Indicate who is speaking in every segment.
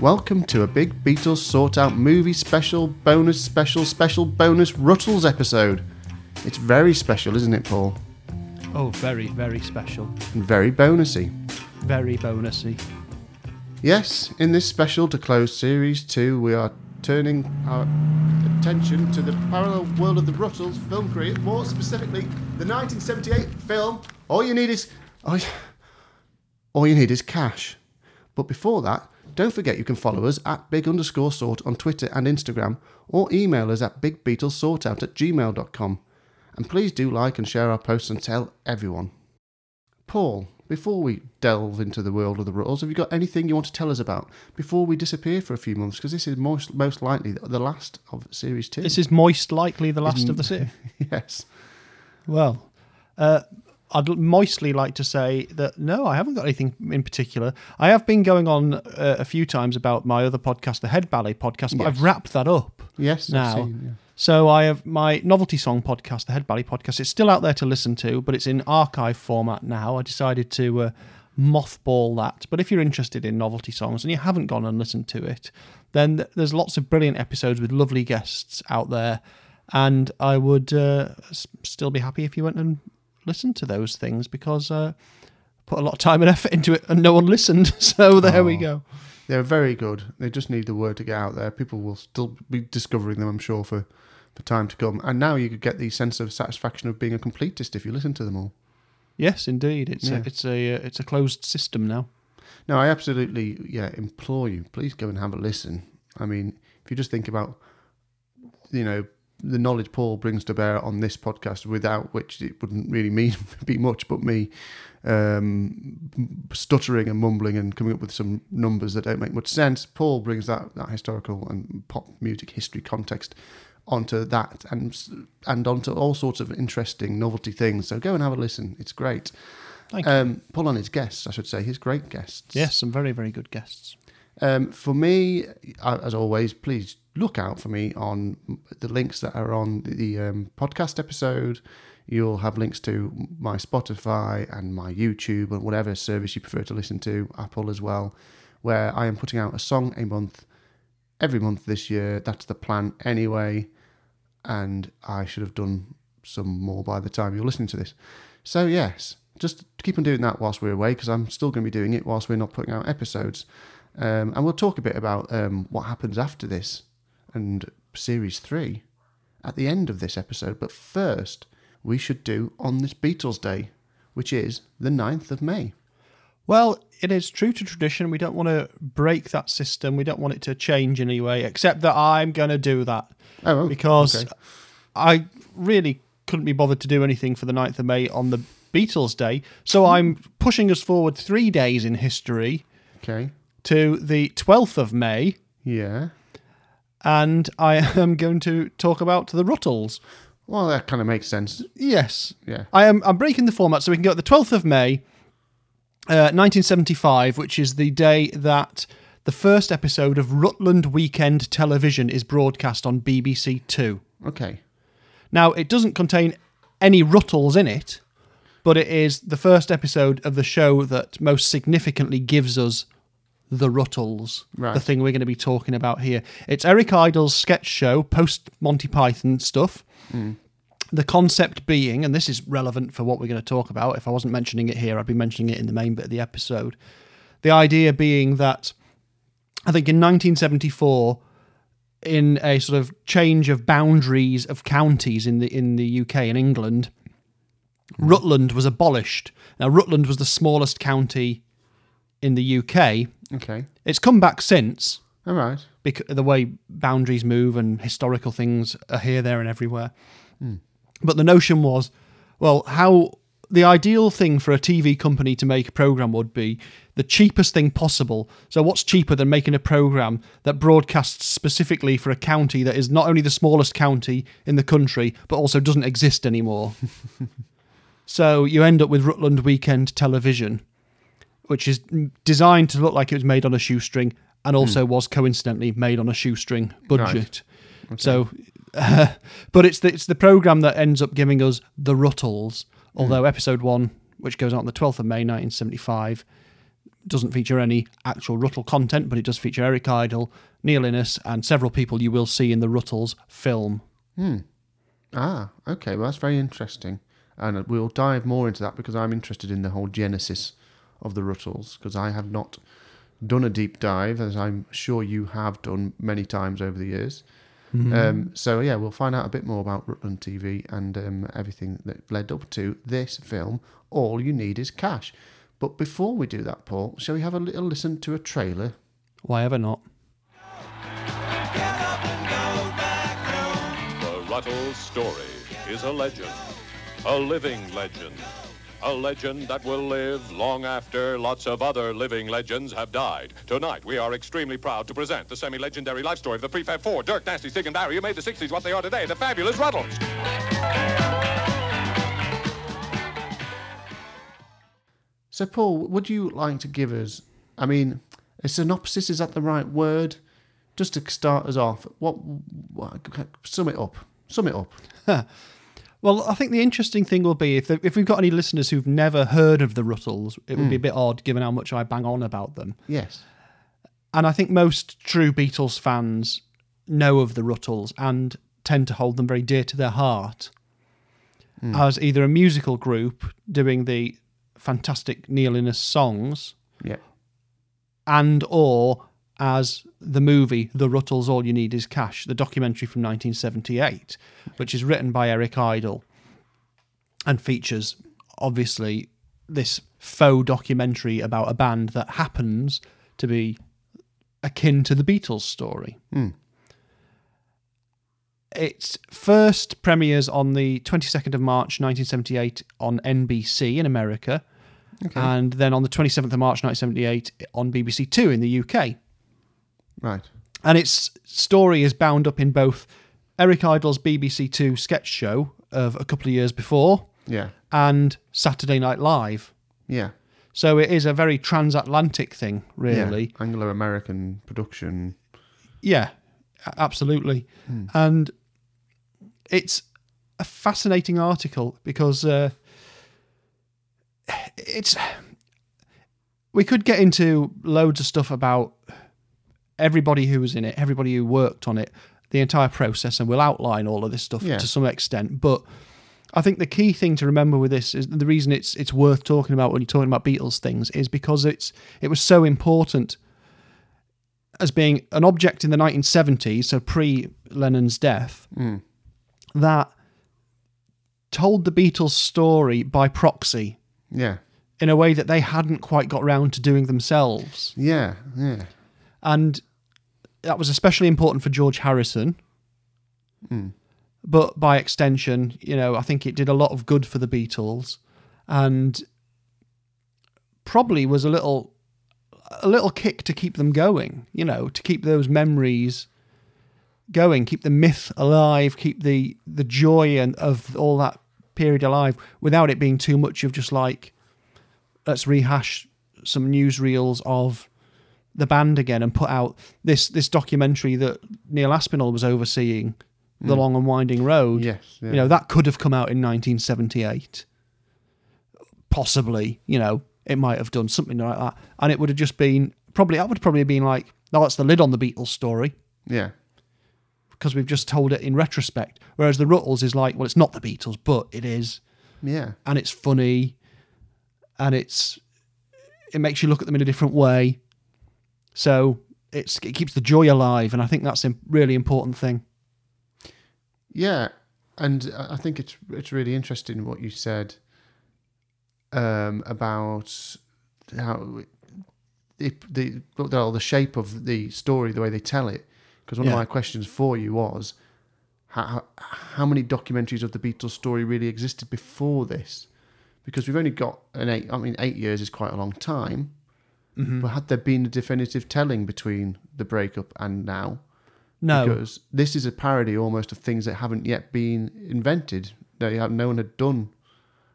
Speaker 1: Welcome to a Big Beatles Sort Out movie special, bonus, special, special, bonus Rutles episode. It's very special, isn't it, Paul?
Speaker 2: Oh, very, very special.
Speaker 1: And very bonusy.
Speaker 2: Very bonusy.
Speaker 1: Yes, in this special to close series two, we are turning our attention to the parallel world of the Rutles film career, more specifically, the 1978 film. All you need is. All you need is cash. But before that, don't forget you can follow us at big underscore sort on Twitter and Instagram, or email us at bigbeetlesortout at gmail.com. And please do like and share our posts and tell everyone. Paul, before we delve into the world of the Rutles, have you got anything you want to tell us about before we disappear for a few months? Because this is most most likely the last of series two.
Speaker 2: This is most likely the last of the series.
Speaker 1: yes.
Speaker 2: Well, uh, I'd moistly like to say that no, I haven't got anything in particular. I have been going on uh, a few times about my other podcast, the Head Ballet podcast, but
Speaker 1: Yes.
Speaker 2: I've wrapped that up.
Speaker 1: Yes.
Speaker 2: Now,
Speaker 1: seen, yeah.
Speaker 2: So I have my novelty song podcast, the Head Ballet podcast. It's still out there to listen to, but it's in archive format now. I decided to uh, mothball that. But if you're interested in novelty songs and you haven't gone and listened to it, then th- there's lots of brilliant episodes with lovely guests out there. And I would uh, s- still be happy if you went and listened to those things because uh, put a lot of time and effort into it and no one listened. So there we
Speaker 1: Oh.
Speaker 2: go.
Speaker 1: They're very good. They just need the word to get out there. People will still be discovering them, I'm sure, for, for time to come. And now you could get the sense of satisfaction of being a completist if you listen to them all.
Speaker 2: Yes, indeed. It's
Speaker 1: Yeah.
Speaker 2: a, it's a uh, it's a closed system now.
Speaker 1: No, I absolutely, yeah, implore you, please go and have a listen. I mean, if you just think about, you know, the knowledge Paul brings to bear on this podcast, without which it wouldn't really mean be much, but me um, stuttering and mumbling and coming up with some numbers that don't make much sense. Paul brings that that historical and pop music history context onto that and and onto all sorts of interesting novelty things. So go and have a listen. It's great.
Speaker 2: Thank you.
Speaker 1: Um, Paul and his guests, I should say, his great guests.
Speaker 2: Yes, some very, very good guests.
Speaker 1: Um, for me, as always, please look out for me on the links that are on the, the um, podcast episode. You'll have links to my Spotify and my YouTube and whatever service you prefer to listen to, Apple as well, where I am putting out a song a month every month this year. That's the plan anyway. And I should have done some more by the time you're listening to this. So, yes, just keep on doing that whilst we're away because I'm still going to be doing it whilst we're not putting out episodes. Um, and we'll talk a bit about um, what happens after this and series three at the end of this episode. But first, we should do on this Beatles Day, which is the 9th of May.
Speaker 2: Well, it is true to tradition. We don't want to break that system. We don't want it to change in any way, except that I'm going to do that
Speaker 1: Oh,
Speaker 2: because
Speaker 1: okay.
Speaker 2: I really couldn't be bothered to do anything for the 9th of May on the Beatles Day. So I'm pushing us forward three days in history
Speaker 1: Okay.
Speaker 2: To the 12th of May,
Speaker 1: Yeah.
Speaker 2: and I am going to talk about the Rutles.
Speaker 1: Well, that kind of makes sense.
Speaker 2: Yes.
Speaker 1: Yeah.
Speaker 2: I am I'm breaking the format so we can go at the 12th of May, uh, 1975, which is the day that the first episode of Rutland Weekend Television is broadcast on BBC Two.
Speaker 1: Okay.
Speaker 2: Now, it doesn't contain any Rutles in it, but it is the first episode of the show that most significantly gives us the Rutles,
Speaker 1: Right.
Speaker 2: the thing we're going to be talking about here. It's Eric Idle's sketch show, post Monty Python stuff. Mm. The concept being, and this is relevant for what we're going to talk about. If I wasn't mentioning it here, I'd be mentioning it in the main bit of the episode. The idea being that I think in 1974, in a sort of change of boundaries of counties in the in the UK and England, mm. Rutland was abolished. Now Rutland was the smallest county in the UK.
Speaker 1: Okay.
Speaker 2: It's come back since
Speaker 1: All right.
Speaker 2: because the way boundaries move and historical things are here, there, and everywhere. Hmm. But the notion was, well, how the ideal thing for a TV company to make a program would be the cheapest thing possible. So, what's cheaper than making a program that broadcasts specifically for a county that is not only the smallest county in the country, but also doesn't exist anymore? so, you end up with Rutland Weekend Television, which is designed to look like it was made on a shoestring and also was coincidentally made on a shoestring budget. So, uh, but it's the, it's the program that ends up giving us the Rutles. Although episode one, which goes out on the twelfth of May, nineteen seventy five, doesn't feature any actual Rutle content, but it does feature Eric Idle, Neil Innes, and several people you will see in the Rutles film.
Speaker 1: Ah, okay. Well, that's very interesting, and we'll dive more into that because I'm interested in the whole genesis of the Rutles because I have not done a deep dive, as I'm sure you have done many times over the years. Um, so yeah, we'll find out a bit more about Rutland TV and um, everything that led up to this film. All you need is cash. But before we do that, Paul, shall we have a little listen to a trailer?
Speaker 2: Why ever not?
Speaker 3: The Rutles story is a legend, a living legend, a legend that will live long after lots of other living legends have died. Tonight, we are extremely proud to present the semi-legendary life story of the Prefab Four, Dirk, Nasty, Stig, and Barry, who made the 60s what they are today, the fabulous Rutles.
Speaker 1: So, Paul, would you like to give us? I mean, a synopsis is that the right word? Just to start us off, what, what sum it up? Sum it up.
Speaker 2: Well, I think the interesting thing will be if if we've got any listeners who've never heard of the Rutles, it would be a hmm. bit odd given how much I bang on about them.
Speaker 1: Yes.
Speaker 2: And I think most true Beatles fans know of the Rutles and tend to hold them very dear to their heart hmm. as either a musical group doing the fantastic Neil Innes songs
Speaker 1: Yeah.
Speaker 2: and or as the movie The Rutles All You Need Is Cash, the documentary from 1978, which is written by Eric Idle and features obviously this faux documentary about a band that happens to be akin to the Beatles story. Hmm. Its first premieres on the 22nd of March 1978 on NBC in America, and then on the 27th of March 1978 on BBC Two in the UK.
Speaker 1: Right.
Speaker 2: And its story is bound up in both Eric Idle's BBC Two sketch show of a couple of years before
Speaker 1: Yeah.
Speaker 2: and Saturday Night Live.
Speaker 1: Yeah.
Speaker 2: So it is a very transatlantic thing, really.
Speaker 1: Yeah. Anglo American production.
Speaker 2: Yeah, a- absolutely. And it's a fascinating article because uh, it's. We could get into loads of stuff about everybody who was in it, everybody who worked on it, the entire process, and we'll outline all of this stuff
Speaker 1: Yeah.
Speaker 2: to some extent. But I think the key thing to remember with this is the reason it's it's worth talking about when you're talking about Beatles things is because it's it was so important as being an object in the 1970s, so pre Lennon's death, mm. that told the Beatles' story by proxy
Speaker 1: Yeah.
Speaker 2: in a way that they hadn't quite got round to doing themselves.
Speaker 1: Yeah. Yeah.
Speaker 2: And that was especially important for George Harrison. Hmm. But by extension, you know, I think it did a lot of good for the Beatles and probably was a little a little kick to keep them going, you know, to keep those memories going, keep the myth alive, keep the the joy and of all that period alive without it being too much of just like let's rehash some newsreels of the band again and put out this this documentary that Neil Aspinall was overseeing, The mm. Long and Winding Road.
Speaker 1: Yes. Yeah.
Speaker 2: You know, that could have come out in 1978. Possibly, you know, it might have done something like that. And it would have just been probably that would probably have been like, no, that's the lid on the Beatles story
Speaker 1: yeah.
Speaker 2: because we've just told it in retrospect. Whereas the Rutles is like, well, it's not the Beatles, but it is,
Speaker 1: Yeah.
Speaker 2: and it's funny, and it's it makes you look at them in a different way. So it's it keeps the joy alive, and I think that's a really important thing.
Speaker 1: Yeah, and I think it's it's really interesting what you said um, about how the the the shape of the story, the way they tell it. Because one
Speaker 2: Yeah.
Speaker 1: of my questions for you was how, how how many documentaries of the Beatles story really existed before this? Because we've only got an eight. I mean, eight years is quite a long time.
Speaker 2: Mm-hmm.
Speaker 1: But had there been a definitive telling between the breakup and now?
Speaker 2: No,
Speaker 1: because this is a parody almost of things that haven't yet been invented. That you have, no one had done.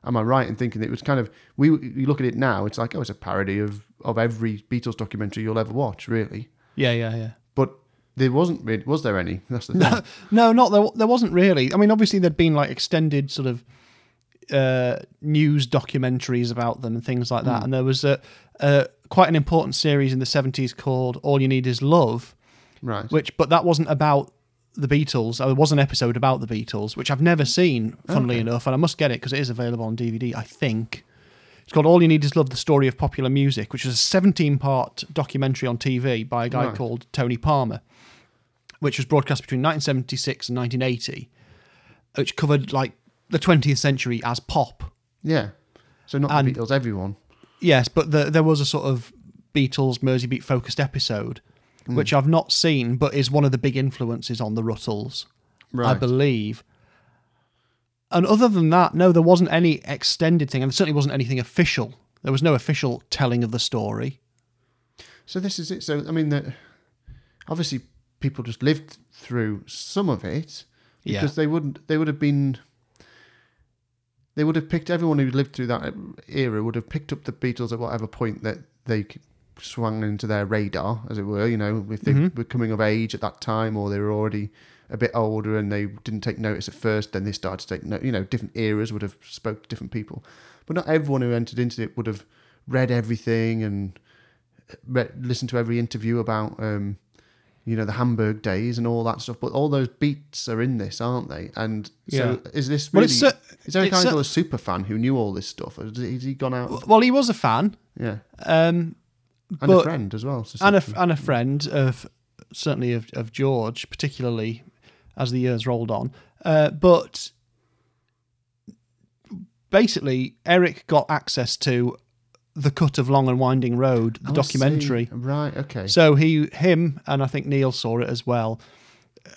Speaker 1: Am I right in thinking that it was kind of we? You look at it now, it's like oh, it's a parody of of every Beatles documentary you'll ever watch, really.
Speaker 2: yeah, yeah, yeah.
Speaker 1: But there wasn't. Was there any? That's the thing.
Speaker 2: No, not there. There wasn't really. I mean, obviously there'd been like extended sort of uh, news documentaries about them and things like that, and there was a, a quite an important series in the 70s called All You Need Is Love,
Speaker 1: Right.
Speaker 2: which but that wasn't about the Beatles. There was an episode about the Beatles, which I've never seen, funnily
Speaker 1: Okay.
Speaker 2: enough, and I must get it because it is available on DVD, I think. It's called All You Need Is Love: The Story of Popular Music, which is a 17-part documentary on TV by a guy
Speaker 1: Right.
Speaker 2: called Tony Palmer, which was broadcast between 1976 and 1980, which covered like the 20th century as pop.
Speaker 1: yeah. So not
Speaker 2: And-
Speaker 1: the Beatles, everyone.
Speaker 2: Yes, but the, there was a sort of Beatles Mersey Beat focused episode,
Speaker 1: Hmm.
Speaker 2: which I've not seen, but is one of the big influences on the Rutles, I believe. And other than that, no, there wasn't any extended thing, and there certainly wasn't anything official. There was no official telling of the story.
Speaker 1: So this is it. So I mean, that obviously people just lived through some of it
Speaker 2: Yeah.
Speaker 1: because they wouldn't. They would have been. They would have picked everyone who lived through that era would have picked up the Beatles at whatever point that they swung into their radar, as it were. You know, if they
Speaker 2: Mhm.
Speaker 1: were coming of age at that time, or they were already a bit older and they didn't take notice at first, then they started to take note. You know, different eras would have spoke to different people, but not everyone who entered into it would have read everything and read, listened to every interview about, um, you know, the Hamburg days and all that stuff. But all those beats are in this, aren't they? And so, is this
Speaker 2: Well,
Speaker 1: really?
Speaker 2: it's, uh,
Speaker 1: is Eric Idle a super fan who knew all this stuff? Or has he gone out?
Speaker 2: Well, he was a fan,
Speaker 1: Yeah,
Speaker 2: um,
Speaker 1: and a friend as well. so
Speaker 2: and a, and a friend of certainly of, of George, particularly as the years rolled on. Uh, but basically, Eric got access to the cut of Long and Winding Road, the
Speaker 1: Oh,
Speaker 2: documentary.
Speaker 1: Right. Okay.
Speaker 2: So he, him, and I think Neil saw it as well,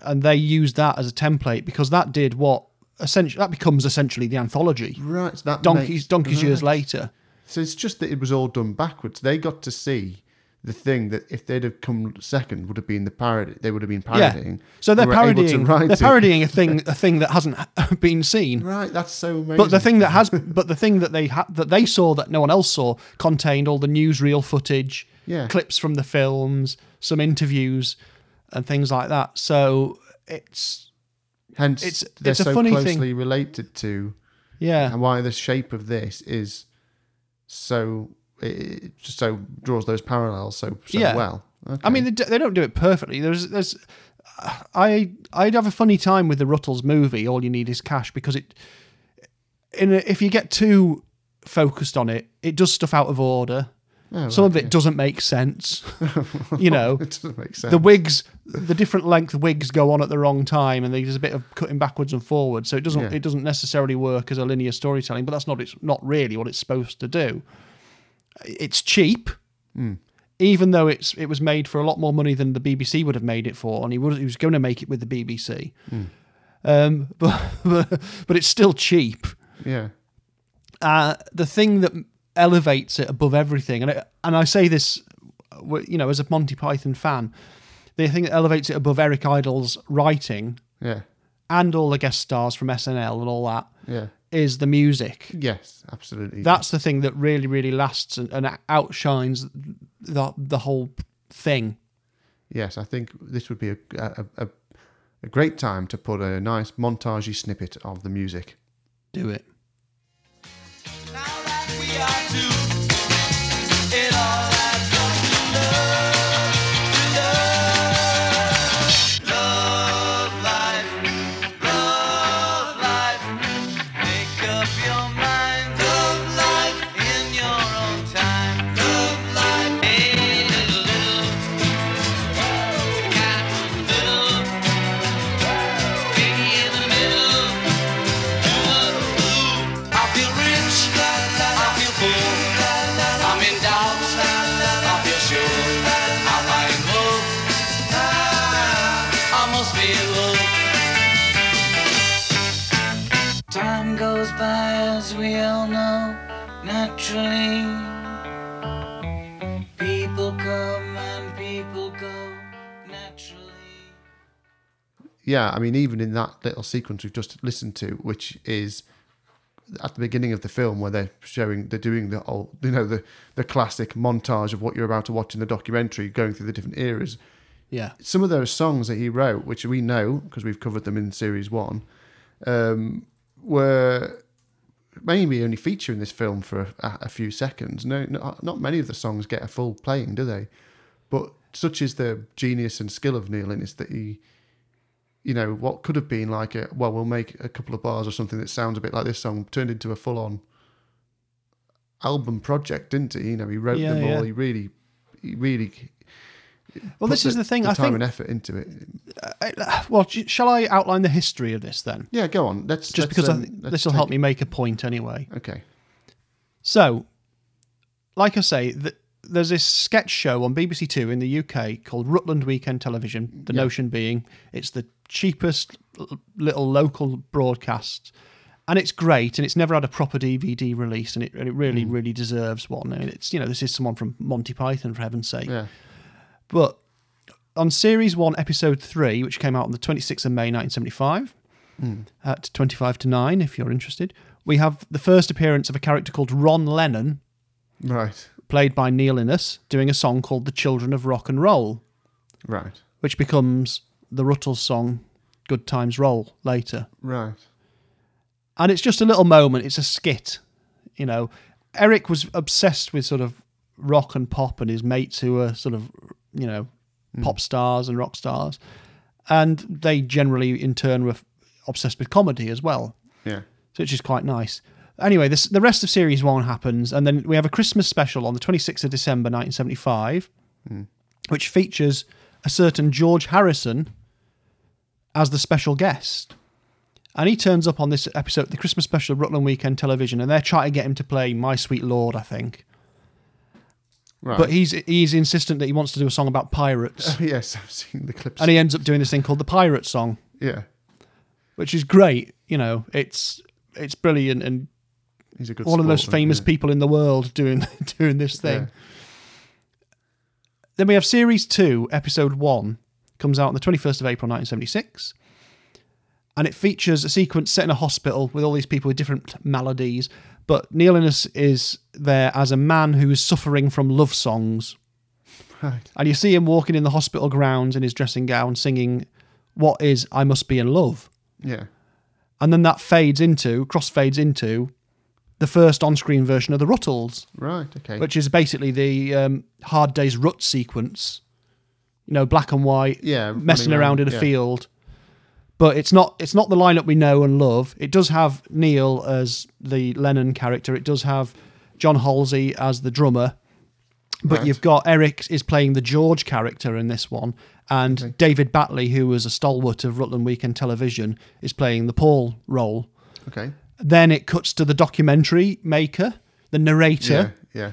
Speaker 2: and they used that as a template because that did what essentially that becomes essentially the anthology.
Speaker 1: right. That
Speaker 2: Donkeys,
Speaker 1: makes-
Speaker 2: donkeys years later.
Speaker 1: So it's just that it was all done backwards. They got to see the thing that if they'd have come second would have been the parody. They would have been parodying. Yeah.
Speaker 2: So they're
Speaker 1: They were able to
Speaker 2: parodying. They're parodying a thing, a thing that hasn't been seen.
Speaker 1: Right. That's so amazing.
Speaker 2: But the thing that has, but the thing that they ha- that they saw that no one else saw contained all the newsreel footage,
Speaker 1: Yeah.
Speaker 2: clips from the films, some interviews, and things like that. So it's
Speaker 1: Hence,
Speaker 2: it's-
Speaker 1: they're
Speaker 2: it's a
Speaker 1: so
Speaker 2: funny thing.
Speaker 1: closely related to,
Speaker 2: yeah,
Speaker 1: and why the shape of this is so it just so draws those parallels so so
Speaker 2: Yeah.
Speaker 1: well. Okay.
Speaker 2: I mean they, d- they don't do it perfectly. There's there's I I'd have a funny time with the Rutles movie. All you need is cash because it in a, if you get too focused on it, it does stuff out of order.
Speaker 1: Oh,
Speaker 2: Some
Speaker 1: right,
Speaker 2: of it doesn't make sense. you know,
Speaker 1: it doesn't make sense.
Speaker 2: the wigs, the different length wigs go on at the wrong time, and there's a bit of cutting backwards and forwards. So it doesn't
Speaker 1: Yeah.
Speaker 2: it doesn't necessarily work as a linear storytelling. But that's not it's not really what it's supposed to do. It's cheap,
Speaker 1: Hmm.
Speaker 2: even though it's it was made for a lot more money than the BBC would have made it for, and he was he was going to make it with the BBC.
Speaker 1: Hmm.
Speaker 2: Um, but, but but it's still cheap.
Speaker 1: yeah.
Speaker 2: Uh, the thing that elevates it above everything, and I, and I say this, you know, as a Monty Python fan, the thing that elevates it above Eric Idle's writing
Speaker 1: Yeah.
Speaker 2: and all the guest stars from SNL and all that
Speaker 1: Yeah.
Speaker 2: Is the music.
Speaker 1: Yes. Absolutely.
Speaker 2: That's the thing that really, really lasts and, and outshines the the whole thing.
Speaker 1: yes. I think this would be a a, a a great time to put a nice montagey snippet of the music.
Speaker 2: Do it.
Speaker 4: Now that we are two, it naturally. People come and people go, naturally.
Speaker 1: Yeah, I mean, even in that little sequence we've just listened to, which is at the beginning of the film where they're showing, they're doing the old, you know, the the classic montage of what you're about to watch in the documentary, going through the different eras.
Speaker 2: Yeah.
Speaker 1: Some of those songs that he wrote, which we know because we've covered them in series one, um, were mainly only feature in this film for a, a few seconds. No, not, not many of the songs get a full playing, do they? But such is the genius and skill of Neil Innes that he, you know, what could have been like a well, we'll make a couple of bars or something that sounds a bit like this song turned into a full on album project, didn't he? You know, he wrote
Speaker 2: Yeah,
Speaker 1: them all.
Speaker 2: yeah.
Speaker 1: He really, he really.
Speaker 2: Well, this is the thing.
Speaker 1: The
Speaker 2: I
Speaker 1: time
Speaker 2: think.
Speaker 1: and effort into it.
Speaker 2: Uh, uh, well, shall I outline the history of this then?
Speaker 1: Yeah, go on. Let's
Speaker 2: Just
Speaker 1: let's,
Speaker 2: because
Speaker 1: um,
Speaker 2: this will help me make a point anyway.
Speaker 1: Okay.
Speaker 2: So, like I say, th- there's this sketch show on BBC Two in the UK called Rutland Weekend Television. The notion being it's the cheapest little local broadcast, and it's great, and it's never had a proper DVD release, and it, and it really, mm. really deserves one. I mean, it's you know this is someone from Monty Python for heaven's sake.
Speaker 1: Yeah.
Speaker 2: But on series one, episode three, which came out on the 26th of May 1975, hmm. at 25 to 9, if you're interested, we have the first appearance of a character called Ron Lennon,
Speaker 1: Right.
Speaker 2: played by Neil Innes, doing a song called The Children of Rock and Roll,
Speaker 1: Right.
Speaker 2: which becomes the Rutles song Good Times Roll later.
Speaker 1: Right.
Speaker 2: And it's just a little moment, it's a skit. You know, Eric was obsessed with sort of rock and pop and his mates who were sort of, you know, hmm. pop stars and rock stars. And they generally, in turn, were obsessed with comedy as well.
Speaker 1: Yeah.
Speaker 2: So which is quite nice. Anyway, this, the rest of series one happens, and then we have a Christmas special on the 26th of December 1975, hmm. which features a certain George Harrison as the special guest. And he turns up on this episode, the Christmas special of Rutland Weekend Television, and they're trying to get him to play My Sweet Lord, I think.
Speaker 1: Right.
Speaker 2: But he's he's insistent that he wants to do a song about pirates,
Speaker 1: yes, I've seen the clips.
Speaker 2: and he ends up doing this thing called the Pirate Song.
Speaker 1: yeah.
Speaker 2: which is great. You know, it's it's brilliant and
Speaker 1: He's a good
Speaker 2: one of the most
Speaker 1: sportsman,
Speaker 2: famous
Speaker 1: yeah.
Speaker 2: people in the world doing doing this thing.
Speaker 1: Yeah.
Speaker 2: Then we have series two, episode one, comes out on the twenty first of April, nineteen seventy six, and it features a sequence set in a hospital with all these people with different maladies. But Neil Innes is there as a man who is suffering from love songs,
Speaker 1: Right.
Speaker 2: and you see him walking in the hospital grounds in his dressing gown, singing "What is I Must Be in Love."
Speaker 1: Yeah.
Speaker 2: and then that fades into crossfades into the first on-screen version of the Rutles,
Speaker 1: Right. Okay.
Speaker 2: which is basically the um, Hard Day's Rut sequence. You know, black and white,
Speaker 1: Yeah,
Speaker 2: messing around
Speaker 1: around,
Speaker 2: in a
Speaker 1: yeah.
Speaker 2: field. But it's not it's not the lineup we know and love. It does have Neil as the Lennon character. It does have John Halsey as the drummer. But
Speaker 1: Right.
Speaker 2: you've got Eric is playing the George character in this one, and David Battley, who was a stalwart of Rutland Weekend Television, is playing the Paul role.
Speaker 1: okay.
Speaker 2: Then it cuts to the documentary maker, the narrator,
Speaker 1: Yeah. Yeah.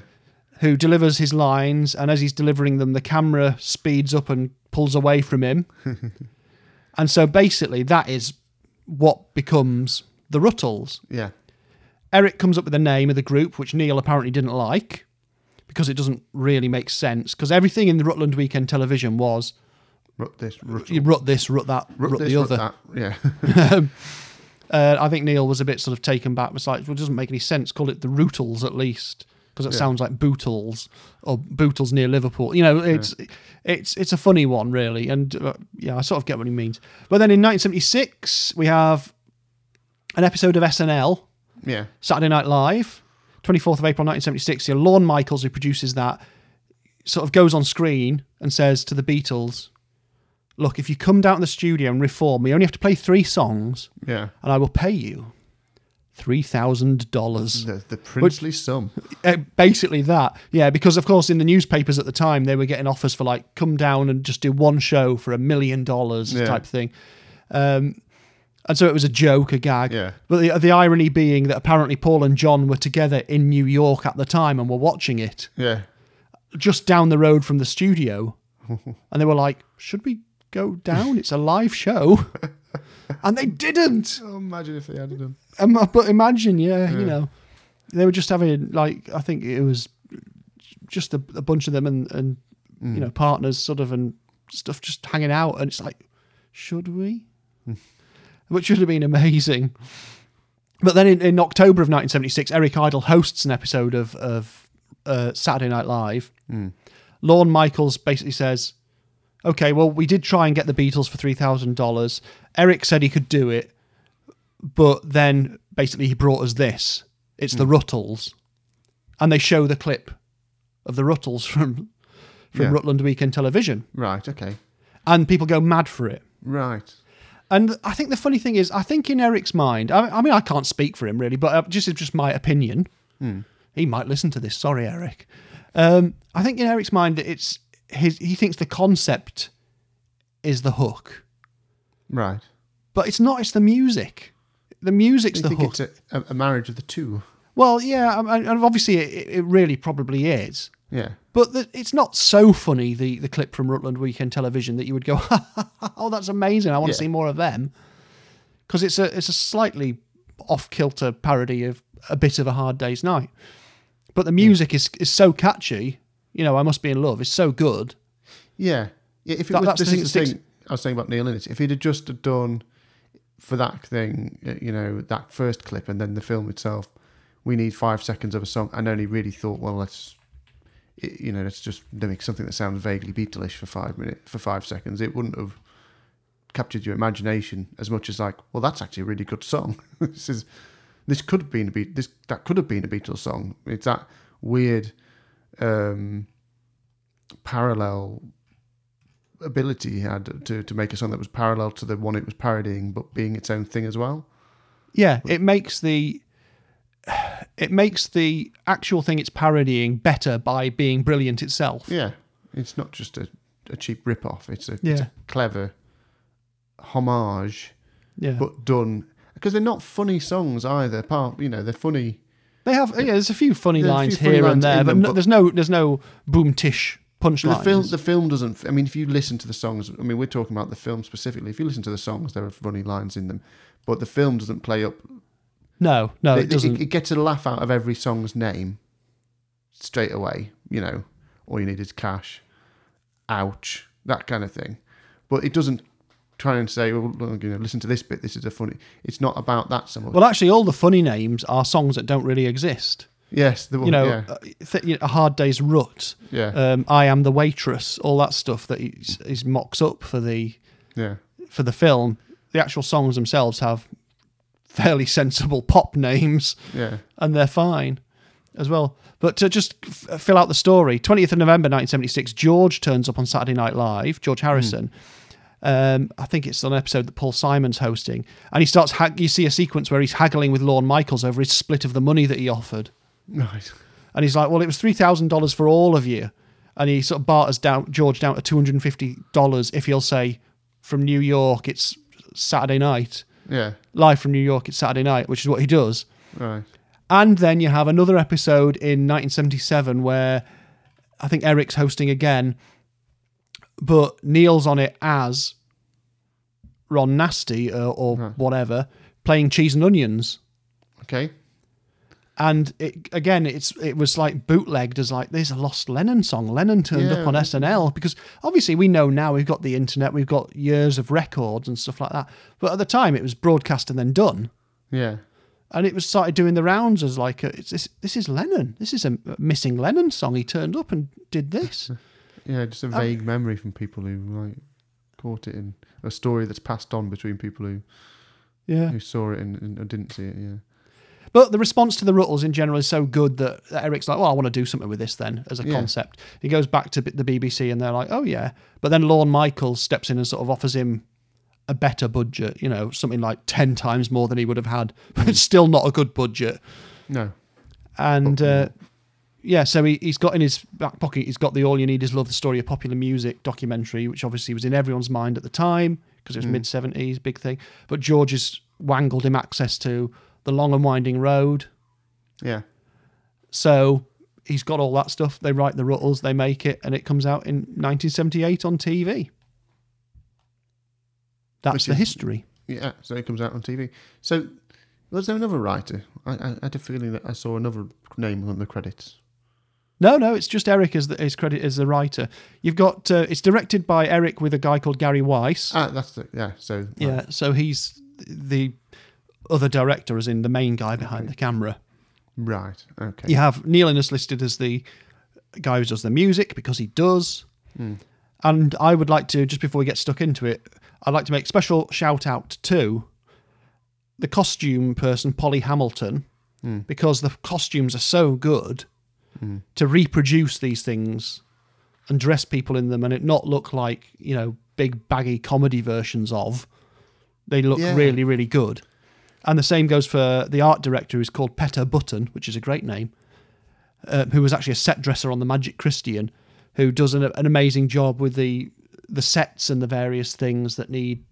Speaker 2: who delivers his lines, and as he's delivering them, the camera speeds up and pulls away from him. and so basically, that is what becomes the Rutles.
Speaker 1: Yeah.
Speaker 2: Eric comes up with the name of the group, which Neil apparently didn't like because it doesn't really make sense. Because everything in the Rutland Weekend Television was
Speaker 1: Rut this. Rut,
Speaker 2: you rut this, rut that, rut,
Speaker 1: rut this.
Speaker 2: the
Speaker 1: rut
Speaker 2: other.
Speaker 1: that. Yeah.
Speaker 2: Uh, I think Neil was a bit sort of taken back. Was like, well, it doesn't make any sense. Call it the Rootles at least, because it
Speaker 1: Yeah.
Speaker 2: sounds like Bootles or Bootles near Liverpool. You know, it's it's it's a funny one really, and uh, yeah, I sort of get what he means. But then in 1976, we have an episode of SNL,
Speaker 1: yeah.
Speaker 2: Saturday Night Live, 24th of April 1976. Your Lorne Michaels, who produces that, sort of goes on screen and says to the Beatles, "Look, if you come down to the studio and reform, we only have to play three songs."
Speaker 1: Yeah.
Speaker 2: and I will pay you three thousand dollars.
Speaker 1: The, the princely sum.
Speaker 2: Uh, Basically that, yeah. Because of course, in the newspapers at the time, they were getting offers for like come down and just do one show for a million dollars type thing. Um, and so it was a joke, a gag.
Speaker 1: Yeah.
Speaker 2: But the, the irony being that apparently Paul and John were together in New York at the time and were watching it
Speaker 1: Yeah.
Speaker 2: just down the road from the studio, and they were like, "Should we go down? It's a live show." And they didn't.
Speaker 1: Oh, imagine if they had done.
Speaker 2: Um, but imagine, yeah, you know, they were just having like I think it was just a, a bunch of them and and you know partners sort of and stuff just hanging out, and it's like, should we? Which would have been amazing. But then in, in October of 1976, Eric Idle hosts an episode of of uh, Saturday Night Live. Lorne Michaels basically says, "Okay, well, we did try and get the Beatles for three thousand dollars. Eric said he could do it, but then basically he brought us this. It's the Rutles, and they show the clip of the Rutles from from
Speaker 1: Yeah.
Speaker 2: Rutland Weekend Television,
Speaker 1: Right. Okay.
Speaker 2: and people go mad for it.
Speaker 1: Right.
Speaker 2: And I think the funny thing is, I think in Eric's mind, I, I mean, I can't speak for him really, but uh, just it's just my opinion. He might listen to this. Sorry, Eric. Um, I think in Eric's mind, it's his. He thinks the concept is the hook,
Speaker 1: Right.
Speaker 2: but it's not. It's the music. The music's the
Speaker 1: think
Speaker 2: hook.
Speaker 1: it's a, a, a marriage of the two.
Speaker 2: well, yeah, and obviously it, it really probably is.
Speaker 1: Yeah.
Speaker 2: But the, it's not so funny the the clip from Rutland Weekend Television that you would go, "Oh, that's amazing! I want
Speaker 1: Yeah.
Speaker 2: to see more of them." Because it's a it's a slightly off kilter parody of a bit of a hard day's night. But the music is is so catchy. You know, I must be in love. It's so good.
Speaker 1: Yeah. yeah if it
Speaker 2: That-
Speaker 1: was,
Speaker 2: that's the thing
Speaker 1: I was saying about Neil Innes. If he'd just done for that thing, you know, that first clip and then the film itself, we need five seconds of a song, and only really thought, well, let's, you know, let's just make something that sounds vaguely Beatleish for five minutes, for five seconds. It wouldn't have captured your imagination as much as like, well, that's actually a really good song. this is, this could have been a beat. This that could have been a Beatles song. It's that weird. um parallel ability he had to, to make a song that was parallel to the one it was parodying, but being its own thing as well.
Speaker 2: Yeah, it makes the it makes the actual thing it's parodying better by being brilliant itself.
Speaker 1: Yeah, it's not just a, a cheap rip off. It's a, it's a clever homage,
Speaker 2: Yeah.
Speaker 1: but done because they're not funny songs either. Part you know, they're funny.
Speaker 2: They have yeah. There's a few funny
Speaker 1: There's
Speaker 2: lines
Speaker 1: few funny
Speaker 2: here and
Speaker 1: lines
Speaker 2: there, but,
Speaker 1: them, but-
Speaker 2: there's no there's no boom tish punchlines.
Speaker 1: The film, the film doesn't. I mean, if you listen to the songs, I mean, we're talking about the film specifically. If you listen to the songs, there are funny lines in them, but the film doesn't play up
Speaker 2: no, no, it,
Speaker 1: it,
Speaker 2: doesn't.
Speaker 1: it gets a laugh out of every song's name straight away. You know, all you need is cash, ouch, that kind of thing. But it doesn't try and say, well, you know, listen to this bit. This is a funny. It's not about that so much.
Speaker 2: well, actually, all the funny names are songs that don't really exist.
Speaker 1: Yes, the,
Speaker 2: You know,
Speaker 1: yeah,
Speaker 2: uh, th- you know, a hard day's rut.
Speaker 1: yeah,
Speaker 2: Um, I am the waitress. All that stuff that he's, he's mocks up for the
Speaker 1: yeah,
Speaker 2: for the film. The actual songs themselves have fairly sensible pop names.
Speaker 1: yeah.
Speaker 2: and they're fine as well. But to just f- fill out the story, 20th of November 1976, George turns up on Saturday Night Live, George Harrison. Um, I think it's on an episode that Paul Simon's hosting. And he starts, hag- you see a sequence where he's haggling with Lorne Michaels over his split of the money that he offered.
Speaker 1: Right.
Speaker 2: And he's like, well, it was $3,000 for all of you. And he sort of barters down George down to $250 if he'll say, from New York, it's Saturday night.
Speaker 1: Yeah.
Speaker 2: Live from New York, it's Saturday night, which is what he does.
Speaker 1: Right.
Speaker 2: And then you have another episode in 1977 where I think Eric's hosting again, but Neil's on it as Ron Nasty uh, or whatever, playing cheese and onions.
Speaker 1: Okay.
Speaker 2: And it, again, it's it was like bootlegged as like there's a lost Lennon song. Lennon turned
Speaker 1: Yeah.
Speaker 2: up on SNL because obviously we know now we've got the internet, we've got years of records and stuff like that. But at the time, it was broadcast and then done.
Speaker 1: Yeah.
Speaker 2: and it was started doing the rounds as like a, it's this this is Lennon. This is a missing Lennon song. He turned up and did this.
Speaker 1: Yeah. Just a vague memory from people who like caught it in a story that's passed on between people who
Speaker 2: yeah.
Speaker 1: who saw it and, and didn't see it. Yeah.
Speaker 2: But the response to the Rutles in general is so good that that Eric's like, well, I want to do something with this then as a
Speaker 1: Yeah.
Speaker 2: concept. He goes back to the BBC and they're like, oh yeah. But then Lorne Michaels steps in and sort of offers him a better budget. You know, something like ten times more than he would have had, but it's still not a good budget.
Speaker 1: No.
Speaker 2: And uh, yeah, so he, he's got in his back pocket, he's got the All You Need Is Love, the story of popular music documentary, which obviously was in everyone's mind at the time because it was mid 70s, big thing. But George has wangled him access to The Long and Winding Road.
Speaker 1: Yeah.
Speaker 2: So he's got all that stuff. They write the Rutles, they make it, and it comes out in 1978 on TV. That's
Speaker 1: Which
Speaker 2: the
Speaker 1: is-
Speaker 2: history.
Speaker 1: Yeah, so it comes out on TV. So was there another writer? I, I, I had a feeling that I saw another name on the credits.
Speaker 2: No, no, it's just Eric as the, his credit as the writer. You've got uh, it's directed by Eric with a guy called Gary Weiss.
Speaker 1: Ah, that's the yeah. So right.
Speaker 2: Yeah, so he's the other director, as in the main guy behind the camera.
Speaker 1: right. Okay.
Speaker 2: You have Neil Innes listed as the guy who does the music because he does. Hmm. And I would like to, just before we get stuck into it, I'd like to make special shout out to the costume person, Polly Hamilton, hmm. because the costumes are so good hmm. to reproduce these things and dress people in them and it not look like you know big baggy comedy versions of. They look
Speaker 1: Yeah.
Speaker 2: really really good. And the same goes for the art director who's called Petter Button, which is a great name, uh, who was actually a set dresser on the Magic Christian, who does an, an amazing job with the the sets and the various things that need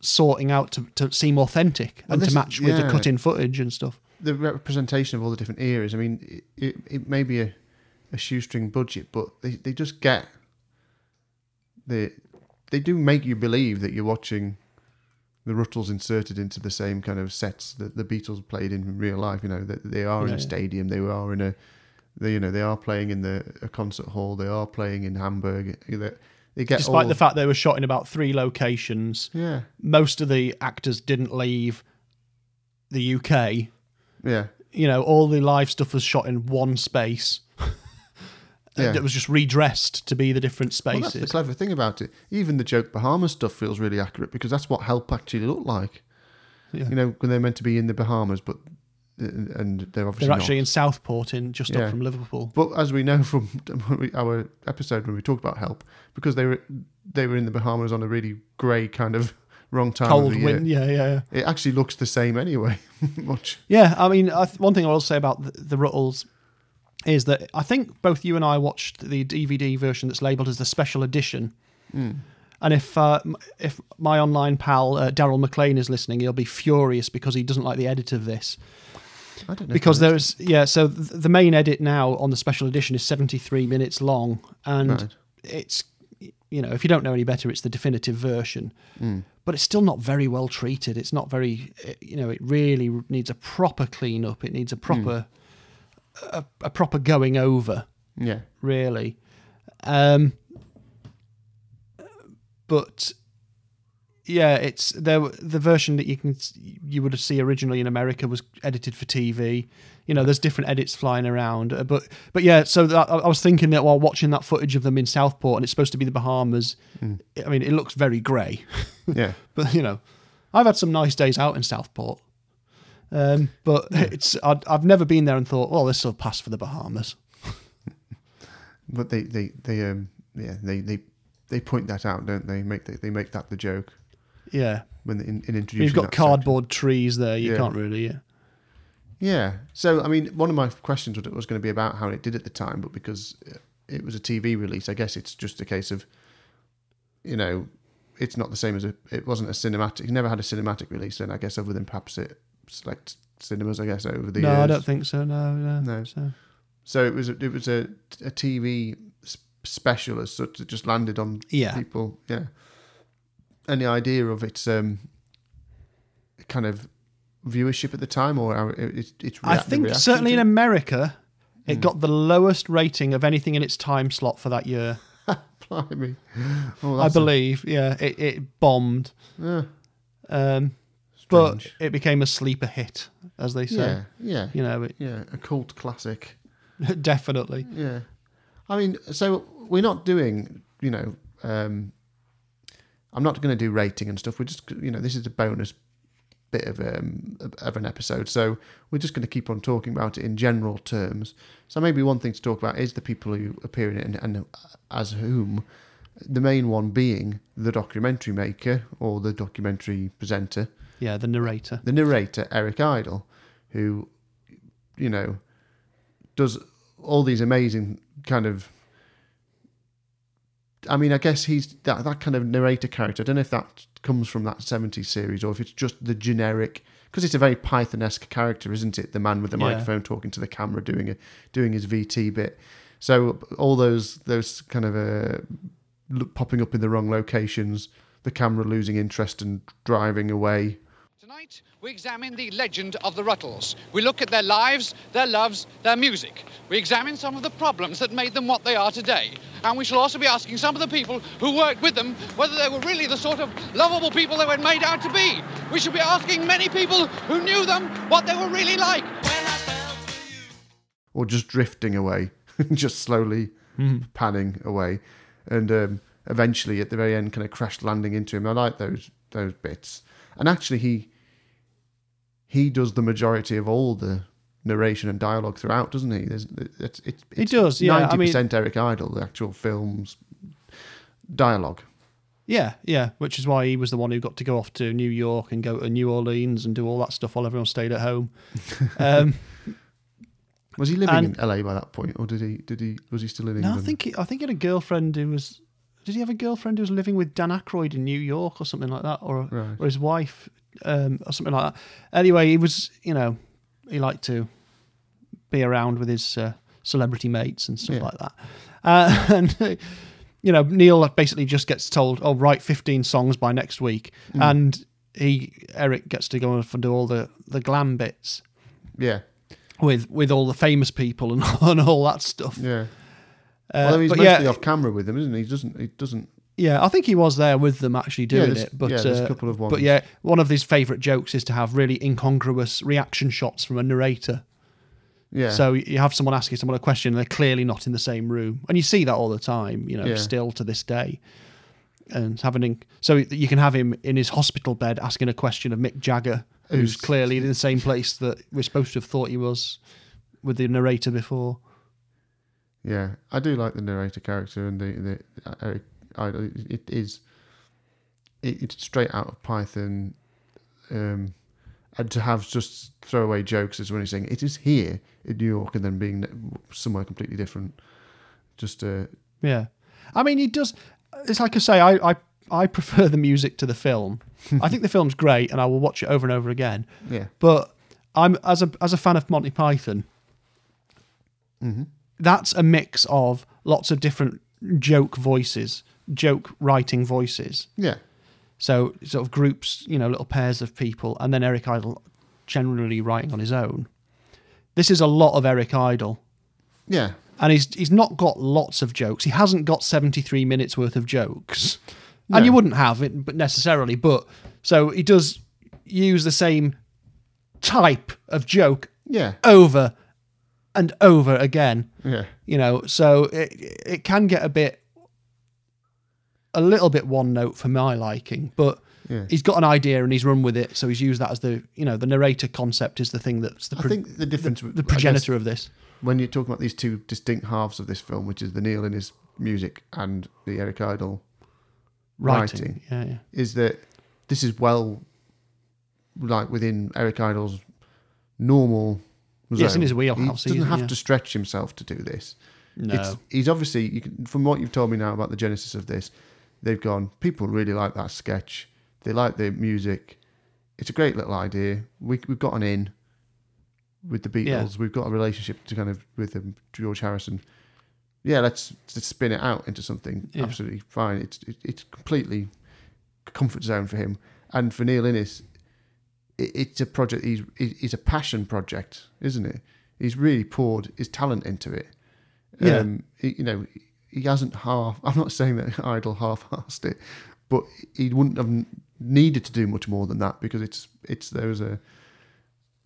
Speaker 2: sorting out to, to seem authentic and
Speaker 1: this
Speaker 2: to match with the
Speaker 1: yeah.
Speaker 2: cut-in footage and stuff.
Speaker 1: the representation of all the different eras. I mean, it, it, it may be a, a shoestring budget, but they, they just get the they do make you believe that you're watching the Rutles inserted into the same kind of sets that the Beatles played in real life. You know that they are in a stadium, they are in a they, you know they are playing in the a concert hall, they are playing in Hamburg. They, they get
Speaker 2: Despite
Speaker 1: all,
Speaker 2: the fact they were shot in about three locations,
Speaker 1: yeah
Speaker 2: most of the actors didn't leave the UK.
Speaker 1: yeah
Speaker 2: You know, all the live stuff was shot in one space.
Speaker 1: Uh,
Speaker 2: yeah. It was just redressed to be the different
Speaker 1: Well,
Speaker 2: spaces.
Speaker 1: that's the clever thing about it. Even the joke Bahamas stuff feels really accurate because that's what help actually looked like.
Speaker 2: Yeah.
Speaker 1: You know, when they're meant to be in the Bahamas, but uh, and they're obviously
Speaker 2: They're
Speaker 1: not.
Speaker 2: actually in Southport, in just
Speaker 1: Yeah.
Speaker 2: up from Liverpool.
Speaker 1: But as we know from our episode when we talked about help, because they were they were in the Bahamas on a really grey kind of wrong time of the
Speaker 2: wind,
Speaker 1: year.
Speaker 2: yeah, yeah, yeah.
Speaker 1: It actually looks the same anyway. Much.
Speaker 2: Yeah, I mean, I th- one thing I will say about the, the Rutles is that I think both you and I watched the DVD version that's labelled as the special edition. And if uh, if my online pal uh, Daryl McLean is listening, he'll be furious because he doesn't like the edit of this.
Speaker 1: I don't know.
Speaker 2: Because there's yeah, so th- the main edit now on the special edition is 73 minutes long, and
Speaker 1: Right.
Speaker 2: it's you know if you don't know any better, it's the definitive version. But it's still not very well treated. It's not very it- you know it really needs a proper clean up. It needs a proper a, a proper going over
Speaker 1: yeah.
Speaker 2: really. Um, but yeah, it's there. The version that you can you would have see originally in America was edited for TV. You know, there's different edits flying around, uh, but but yeah. So that, I I was thinking that while watching that footage of them in Southport, and it's supposed to be the Bahamas. I mean, it looks very grey,
Speaker 1: Yeah.
Speaker 2: but you know, I've had some nice days out in Southport. Um, but it's I'd, I've never been there and thought, well, this will pass for the Bahamas.
Speaker 1: But they, they, they um yeah, they, they they point that out, don't they? Make they, they make that the joke
Speaker 2: Yeah,
Speaker 1: when in, in introducing
Speaker 2: You've got
Speaker 1: that section.
Speaker 2: cardboard trees there. You
Speaker 1: Yeah.
Speaker 2: can't really. Yeah.
Speaker 1: Yeah. So, I mean, one of my questions was- was going to be about how it did at the time, but because it was a TV release, I guess it's just a case of, you know, it's not the same as a. It wasn't a cinematic. It never had a cinematic release, then I guess, other than perhaps it select cinemas. I guess over the
Speaker 2: No,
Speaker 1: years.
Speaker 2: I don't think so. No, no.
Speaker 1: No.
Speaker 2: So,
Speaker 1: So it was. A, it was a, a TV special as such that just landed on
Speaker 2: Yeah.
Speaker 1: people. Yeah. Any idea of its um, kind of viewership at the time, or it, its
Speaker 2: I think certainly in? America, it got the lowest rating of anything in its time slot for that year.
Speaker 1: Blimey. Oh,
Speaker 2: I
Speaker 1: that's a-
Speaker 2: believe. yeah, it, it bombed.
Speaker 1: yeah,
Speaker 2: Um, but it became a sleeper hit, as they say.
Speaker 1: yeah, yeah,
Speaker 2: You know, it,
Speaker 1: yeah, a cult classic.
Speaker 2: definitely.
Speaker 1: Yeah, I mean, so we're not doing, you know, um, I'm not going to do rating and stuff. We're just, you know, this is a bonus bit of um of an episode, so we're just going to keep on talking about it in general terms. So maybe one thing to talk about is the people who appear in it and, and as whom. The main one being the documentary maker or the documentary presenter,
Speaker 2: Yeah, the narrator.
Speaker 1: the narrator Eric Idle, who, you know, does all these amazing kind of. I mean, I guess he's that that kind of narrator character. I don't know if that comes from that '70s series or if it's just the generic. Because it's a very Python-esque character, isn't it? The man with the
Speaker 2: Yeah.
Speaker 1: microphone talking to the camera, doing a doing his VT bit. So all those those kind of uh, popping up in the wrong locations, the camera losing interest and driving away.
Speaker 5: Tonight, we examine the legend of the Rutles. We look at their lives, their loves, their music. We examine some of the problems that made them what they are today. And we shall also be asking some of the people who worked with them whether they were really the sort of lovable people they were made out to be. We shall be asking many people who knew them what they were really like.
Speaker 1: or just drifting away, just slowly panning away, and um, eventually at the very end, kind of crash landing into him. I like those those bits, and actually he he does the majority of all the narration and dialogue throughout, doesn't he? There's, it's, it's,
Speaker 2: He does, yeah, I
Speaker 1: Ninety
Speaker 2: mean-
Speaker 1: percent Eric Idle, the actual film's dialogue.
Speaker 2: Yeah, yeah, which is why he was the one who got to go off to New York and go to New Orleans and do all that stuff while everyone stayed at home. Um,
Speaker 1: Was he living
Speaker 2: And-
Speaker 1: in LA by that point, or did he? Did he? Was he still in
Speaker 2: no, I think he, I think he had a girlfriend who was. Did he have a girlfriend who was living with Dan Aykroyd in New York or something like that, or
Speaker 1: Right.
Speaker 2: or his wife um, or something like that? Anyway, he was, you know, he liked to be around with his uh, celebrity mates and stuff
Speaker 1: Yeah.
Speaker 2: like that. Uh, and you know, Neil basically just gets told, "Oh, write 15 songs by next week,"
Speaker 1: Hmm.
Speaker 2: and he Eric gets to go off and do all the the glam bits
Speaker 1: Yeah,
Speaker 2: with with all the famous people and, and all that stuff.
Speaker 1: yeah.
Speaker 2: Uh,
Speaker 1: well, he's
Speaker 2: but
Speaker 1: mostly
Speaker 2: yeah,
Speaker 1: off camera with them, isn't he? He doesn't. He doesn't.
Speaker 2: Yeah, I think he was there with them actually doing
Speaker 1: there's-
Speaker 2: it. But
Speaker 1: yeah, there's a
Speaker 2: uh,
Speaker 1: couple of
Speaker 2: But yeah, one of his favourite jokes is to have really incongruous reaction shots from a narrator.
Speaker 1: Yeah.
Speaker 2: So you have someone asking someone a question, and they're clearly not in the same room, and you see that all the time. You know,
Speaker 1: Yeah.
Speaker 2: still to this day. And having so you can have him in his hospital bed asking a question of Mick Jagger, who's
Speaker 1: Who's-
Speaker 2: clearly in the same place that we're supposed to have thought he was with the narrator before.
Speaker 1: Yeah, I do like the narrator character and the the uh, Eric Idle. It is it, it's straight out of Python, um, and to have just throwaway jokes is when he's saying it is here in New York and then being somewhere completely different. Just uh,
Speaker 2: Yeah, I mean, he does. It's like I say, I I, I prefer the music to the film. I think the film's great, and I will watch it over and over again.
Speaker 1: yeah,
Speaker 2: But I'm as a as a fan of Monty Python. That's a mix of lots of different joke voices, joke writing voices.
Speaker 1: yeah,
Speaker 2: So sort of groups, you know, little pairs of people, and then Eric Idle generally writing on his own. This is a lot of Eric Idle
Speaker 1: yeah,
Speaker 2: and he's he's not got lots of jokes. He hasn't got seventy three minutes worth of jokes,
Speaker 1: No.
Speaker 2: and you wouldn't have it, but necessarily. But so he does use the same type of joke
Speaker 1: yeah,
Speaker 2: over and over again.
Speaker 1: yeah,
Speaker 2: You know, so it it can get a bit a little bit one note for my liking, but.
Speaker 1: Yeah.
Speaker 2: He's got an idea and he's run with it, so he's used that as the you know the narrator concept is the thing that's the
Speaker 1: I think the difference,
Speaker 2: the
Speaker 1: guess,
Speaker 2: progenitor of this.
Speaker 1: when you're talking about these two distinct halves of this film, which is the Neil in his music and the Eric Idle
Speaker 2: Writing,
Speaker 1: writing.
Speaker 2: yeah, yeah.
Speaker 1: is that this is well like within Eric Idle's normal Zone.
Speaker 2: Yes, in his wheelhouse,
Speaker 1: He doesn't have
Speaker 2: yeah.
Speaker 1: to stretch himself to do this.
Speaker 2: No.
Speaker 1: It's, he's obviously you can, from what you've told me now about the genesis of this, they've gone. People really like that sketch. They like the music. It's a great little idea. We we've gotten in with the Beatles.
Speaker 2: Yeah.
Speaker 1: We've got a relationship to kind of with um, George Harrison. Yeah, let's, let's spin it out into something
Speaker 2: Yeah.
Speaker 1: absolutely fine. It's it, it's completely comfort zone for him and for Neil Innes. It, it's a project. He's it- it's a passion project, isn't it? He's really poured his talent into it.
Speaker 2: Yeah.
Speaker 1: Um, he- you know, he hasn't half. I'm not saying that Idle half-assed it, but he wouldn't have needed to do much more than that because it's it's those uh,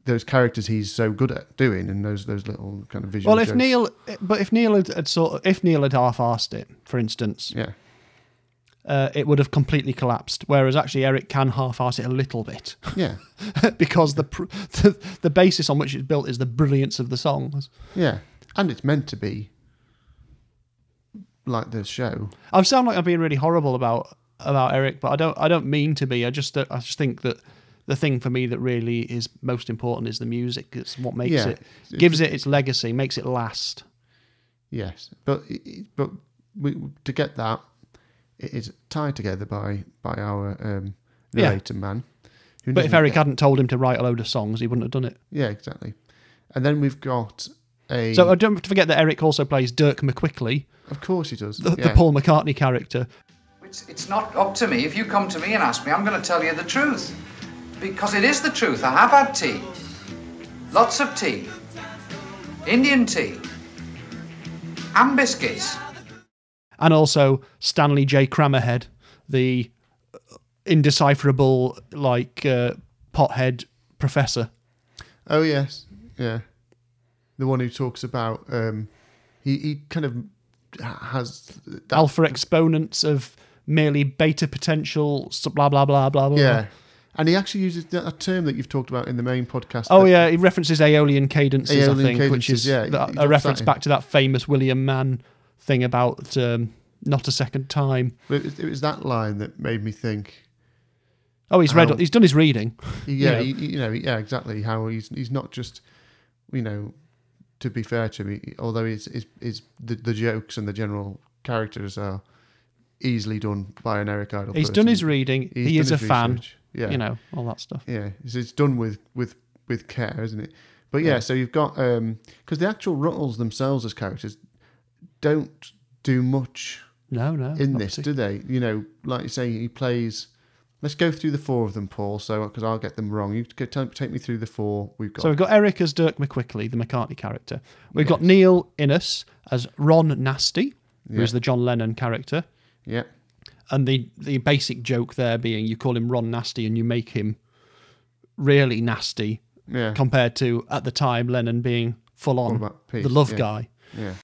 Speaker 1: those characters he's so good at doing and those those little kind of visual.
Speaker 2: Well, if
Speaker 1: jokes.
Speaker 2: Neil, but if Neil had, had sort of, if Neil had half-arsed it, for instance,
Speaker 1: yeah,
Speaker 2: uh, it would have completely collapsed. Whereas actually Eric can half-arse it a little bit
Speaker 1: yeah,
Speaker 2: because the, the the basis on which it's built is the brilliance of the songs.
Speaker 1: yeah, and it's meant to be like the show.
Speaker 2: I sound like I'm being really horrible about about Eric, but I don't I don't mean to be. I just I just think that the thing for me that really is most important is the music. It's what makes
Speaker 1: Yeah.
Speaker 2: it gives it its legacy, makes it last.
Speaker 1: Yes, but but we, to get that, it is tied together by by our um,
Speaker 2: Yeah.
Speaker 1: narrator man. Who
Speaker 2: But if Eric
Speaker 1: get-
Speaker 2: hadn't told him to write a load of songs, he wouldn't have done it.
Speaker 1: yeah, exactly. And then we've got a.
Speaker 2: So I don't forget that Eric also plays Dirk McQuickly.
Speaker 1: of course he does.
Speaker 2: the, the. Paul McCartney character.
Speaker 5: It's, it's not up to me. If you come to me and ask me, I'm going to tell you the truth. Because it is the truth. I have had tea. Lots of tea. Indian tea. And biscuits.
Speaker 2: and also Stanley J. Krammerhead, the indecipherable like uh, pothead professor.
Speaker 1: Oh yes, yeah. The one who talks about um, he he kind of has that,
Speaker 2: alpha exponents of merely beta potential, blah blah blah blah blah.
Speaker 1: Yeah, And he actually uses that a term that you've talked about in the main podcast.
Speaker 2: Oh yeah, he references Aeolian cadences, I
Speaker 1: Aeolian
Speaker 2: think, which is
Speaker 1: yeah,
Speaker 2: that- a reference
Speaker 1: that
Speaker 2: back to that famous William Mann thing about um, not a second time.
Speaker 1: It was, it was that line that made me think.
Speaker 2: Oh, he's read. He's done his reading.
Speaker 1: Yeah, you know, you know yeah, exactly. How he's he's not just, you know, to be fair to me, although he's is is the, the jokes and the general characters are easily done by an Eric Idle.
Speaker 2: He's
Speaker 1: person.
Speaker 2: done his reading.
Speaker 1: He's
Speaker 2: he is a fan.
Speaker 1: Yeah,
Speaker 2: You know all that stuff.
Speaker 1: Yeah, it's, it's done with with with care, isn't it? But yeah, so you've got um, because the actual Rutles themselves as characters don't do much
Speaker 2: No, no.
Speaker 1: in this, do they? You know, like you say, he plays. Let's go through the four of them, Paul. So because I'll get them wrong, you go, tell, take me through the four we've got.
Speaker 2: So we've got Eric as Dirk McQuickly, the McCartney character. We've got Neil Innes as Ron Nasty, who is
Speaker 1: Yeah.
Speaker 2: the John Lennon character.
Speaker 1: yeah,
Speaker 2: And the the basic joke there being you call him Ron Nasty and you make him really nasty
Speaker 1: yeah,
Speaker 2: compared to at the time Lennon being full on the love
Speaker 1: yeah.
Speaker 2: guy.
Speaker 1: yeah,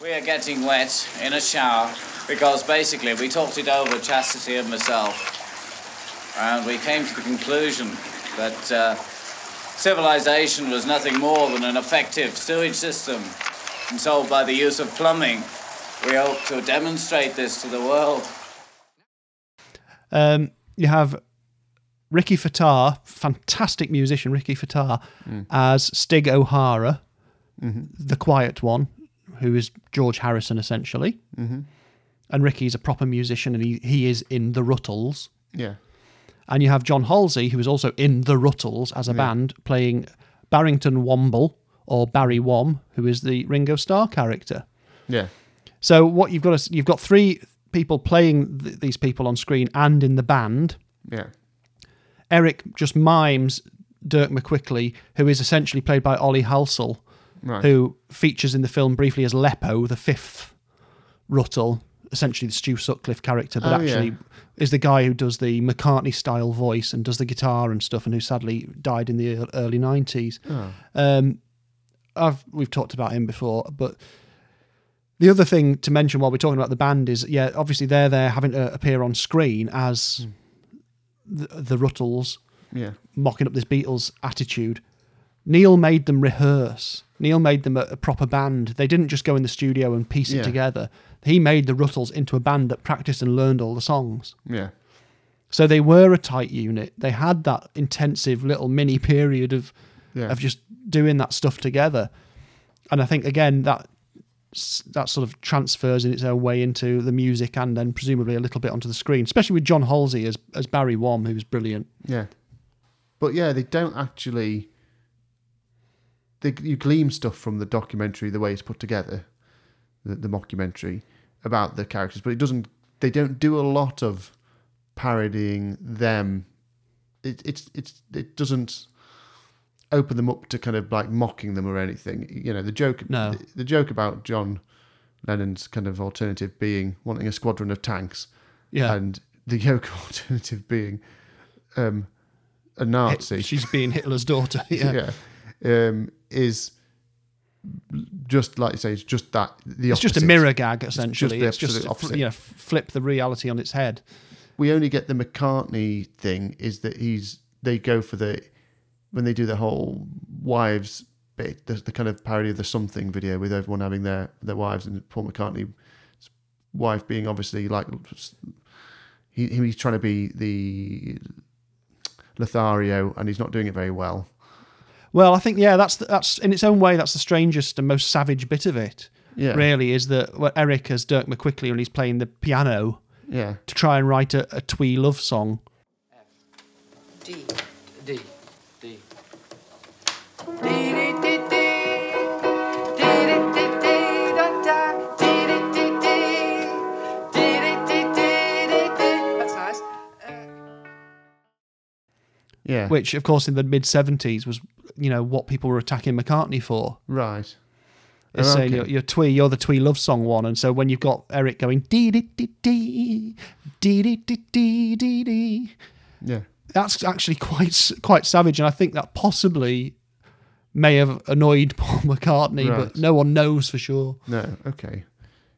Speaker 6: We are getting wet in a shower because basically we talked it over, Chastity and myself, and we came to the conclusion that uh, civilization was nothing more than an effective sewage system. And so, by the use of plumbing, we hope to demonstrate this to the world.
Speaker 2: Um, you have Rikki Fataar, fantastic musician Rikki Fataar,
Speaker 1: Mm.
Speaker 2: as Stig O'Hara,
Speaker 1: Mm-hmm.
Speaker 2: the quiet one, who is George Harrison essentially. Mm-hmm. And Rikki's a proper musician, and he, he is in the Rutles.
Speaker 1: yeah,
Speaker 2: And you have John Halsey, who is also in the Rutles as a band, playing Barrington Womble or Barry Wom, who is the Ringo Starr character.
Speaker 1: yeah,
Speaker 2: So what you've got is you've got three people playing th- these people on screen and in the band.
Speaker 1: yeah,
Speaker 2: Eric just mimes Dirk McQuickly, who is essentially played by Ollie Halsall,
Speaker 1: right,
Speaker 2: who features in the film briefly as Leppo, the fifth Rutle, essentially the Stu Sutcliffe character, but
Speaker 1: Oh,
Speaker 2: actually
Speaker 1: yeah.
Speaker 2: is the guy who does the McCartney style voice and does the guitar and stuff, and who sadly died in the early nineties.
Speaker 1: Oh.
Speaker 2: Um, I've we've talked about him before, but the other thing to mention while we're talking about the band is, yeah, obviously they're there having to appear on screen as the, the Rutles
Speaker 1: yeah,
Speaker 2: mocking up this Beatles attitude. Neil made them rehearse. Neil made them a, a proper band. They didn't just go in the studio and piece
Speaker 1: Yeah.
Speaker 2: it together. He made the Rutles into a band that practiced and learned all the songs.
Speaker 1: yeah,
Speaker 2: So they were a tight unit. They had that intensive little mini period of
Speaker 1: yeah,
Speaker 2: of just doing that stuff together. And I think again that that sort of transfers in its own way into the music and then presumably a little bit onto the screen, especially with John Halsey as as Barry Wom, who's brilliant.
Speaker 1: yeah. But yeah, they don't actually. They, you glean stuff from the documentary, the way it's put together, the, the mockumentary about the characters, but it doesn't. They don't do a lot of parodying them. It, it's it's it doesn't open them up to kind of like mocking them or anything. You know, the joke.
Speaker 2: No.
Speaker 1: The, the joke about John Lennon's kind of alternative being wanting a squadron of tanks,
Speaker 2: Yeah.
Speaker 1: and the Yoko alternative being um, a Nazi.
Speaker 2: She's being Hitler's daughter. Yeah.
Speaker 1: yeah, um, is just like you say, it's just that the
Speaker 2: It's just a mirror gag, essentially. It's just,
Speaker 1: absolute opposite.
Speaker 2: you know, flip the reality on its head.
Speaker 1: We only get the McCartney thing is that he's they go for the when they do the whole wives bit, the, the kind of parody of the something video with everyone having their their wives and Paul McCartney's wife being obviously like he he's trying to be the Lothario and he's not doing it very well.
Speaker 2: Well, I think yeah, that's that's in its own way that's the strangest and most savage bit of it.
Speaker 1: Yeah.
Speaker 2: Really, is that what Eric as Dirk McQuickly and he's playing the piano
Speaker 1: Yeah,
Speaker 2: to try and write a, a twee love song.
Speaker 7: D. D. D. That's nice.
Speaker 1: yeah,
Speaker 2: which of course in the mid 70s was you know what people were attacking mccartney for
Speaker 1: right.
Speaker 2: saying
Speaker 1: okay.
Speaker 2: you're, you're twee you're the twee love song one and so when you've got eric going dee dee dee dee dee dee dee dee dee dee
Speaker 1: Yeah,
Speaker 2: that's actually quite quite savage and i think that possibly may have annoyed paul mccartney
Speaker 1: Right.
Speaker 2: but no one knows for sure
Speaker 1: No, okay.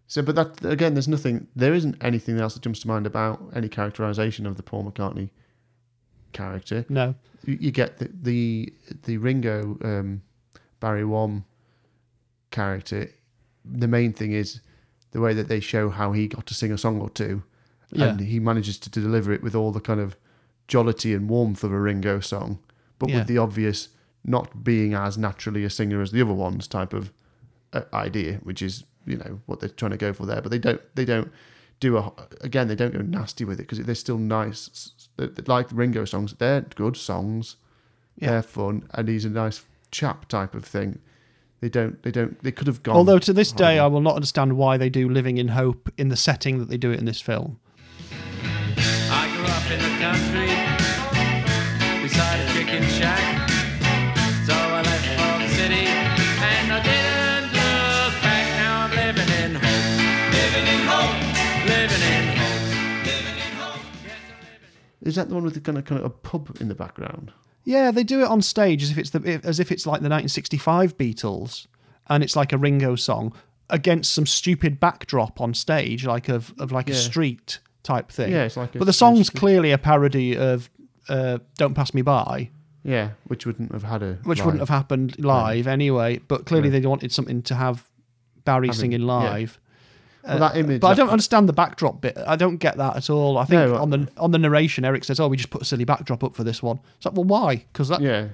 Speaker 1: So, but that again, there's nothing. There isn't anything else that jumps to mind about any characterization of the Paul McCartney character.
Speaker 2: No.
Speaker 1: You, you get the the, the Ringo um, Barry Wom character. The main thing is the way that they show how he got to sing a song or two, and he manages to deliver it with all the kind of jollity and warmth of a Ringo song, but
Speaker 2: Yeah.
Speaker 1: with the obvious not being as naturally a singer as the other ones type of uh, idea, which is you know what they're trying to go for there. But they don't they don't do a again they don't go nasty with it because they're still nice. They're- they're Like the Ringo songs, they're good songs.
Speaker 2: Yeah.
Speaker 1: They're fun, and he's a nice chap type of thing. They don't they don't they could have gone.
Speaker 2: Although to this day, I will not understand why they do "Living in Hope" in the setting that they do it in this film.
Speaker 4: I grew up in the country
Speaker 1: is that the one with the kind of kind of a pub in the background?
Speaker 2: Yeah, they do it on stage as if it's the as if it's like the 1965 Beatles, and it's like a Ringo song against some stupid backdrop on stage, like of of like a street type thing.
Speaker 1: Yeah, it's like a
Speaker 2: but the song's
Speaker 1: street-
Speaker 2: clearly a parody of uh, "Don't Pass Me By,"
Speaker 1: Yeah, which wouldn't have had a
Speaker 2: which
Speaker 1: live.
Speaker 2: wouldn't have happened live anyway. But clearly,
Speaker 1: Yeah.
Speaker 2: they wanted something to have Barry
Speaker 1: Having-
Speaker 2: singing
Speaker 1: yeah.
Speaker 2: live.
Speaker 1: That uh, image.
Speaker 2: But I don't understand the backdrop bit. I don't get that at all. I think
Speaker 1: No,
Speaker 2: on the uh, on the narration, Eric says, "Oh, we just put a silly backdrop up for this one." It's like, well, why? Because that
Speaker 1: Yeah,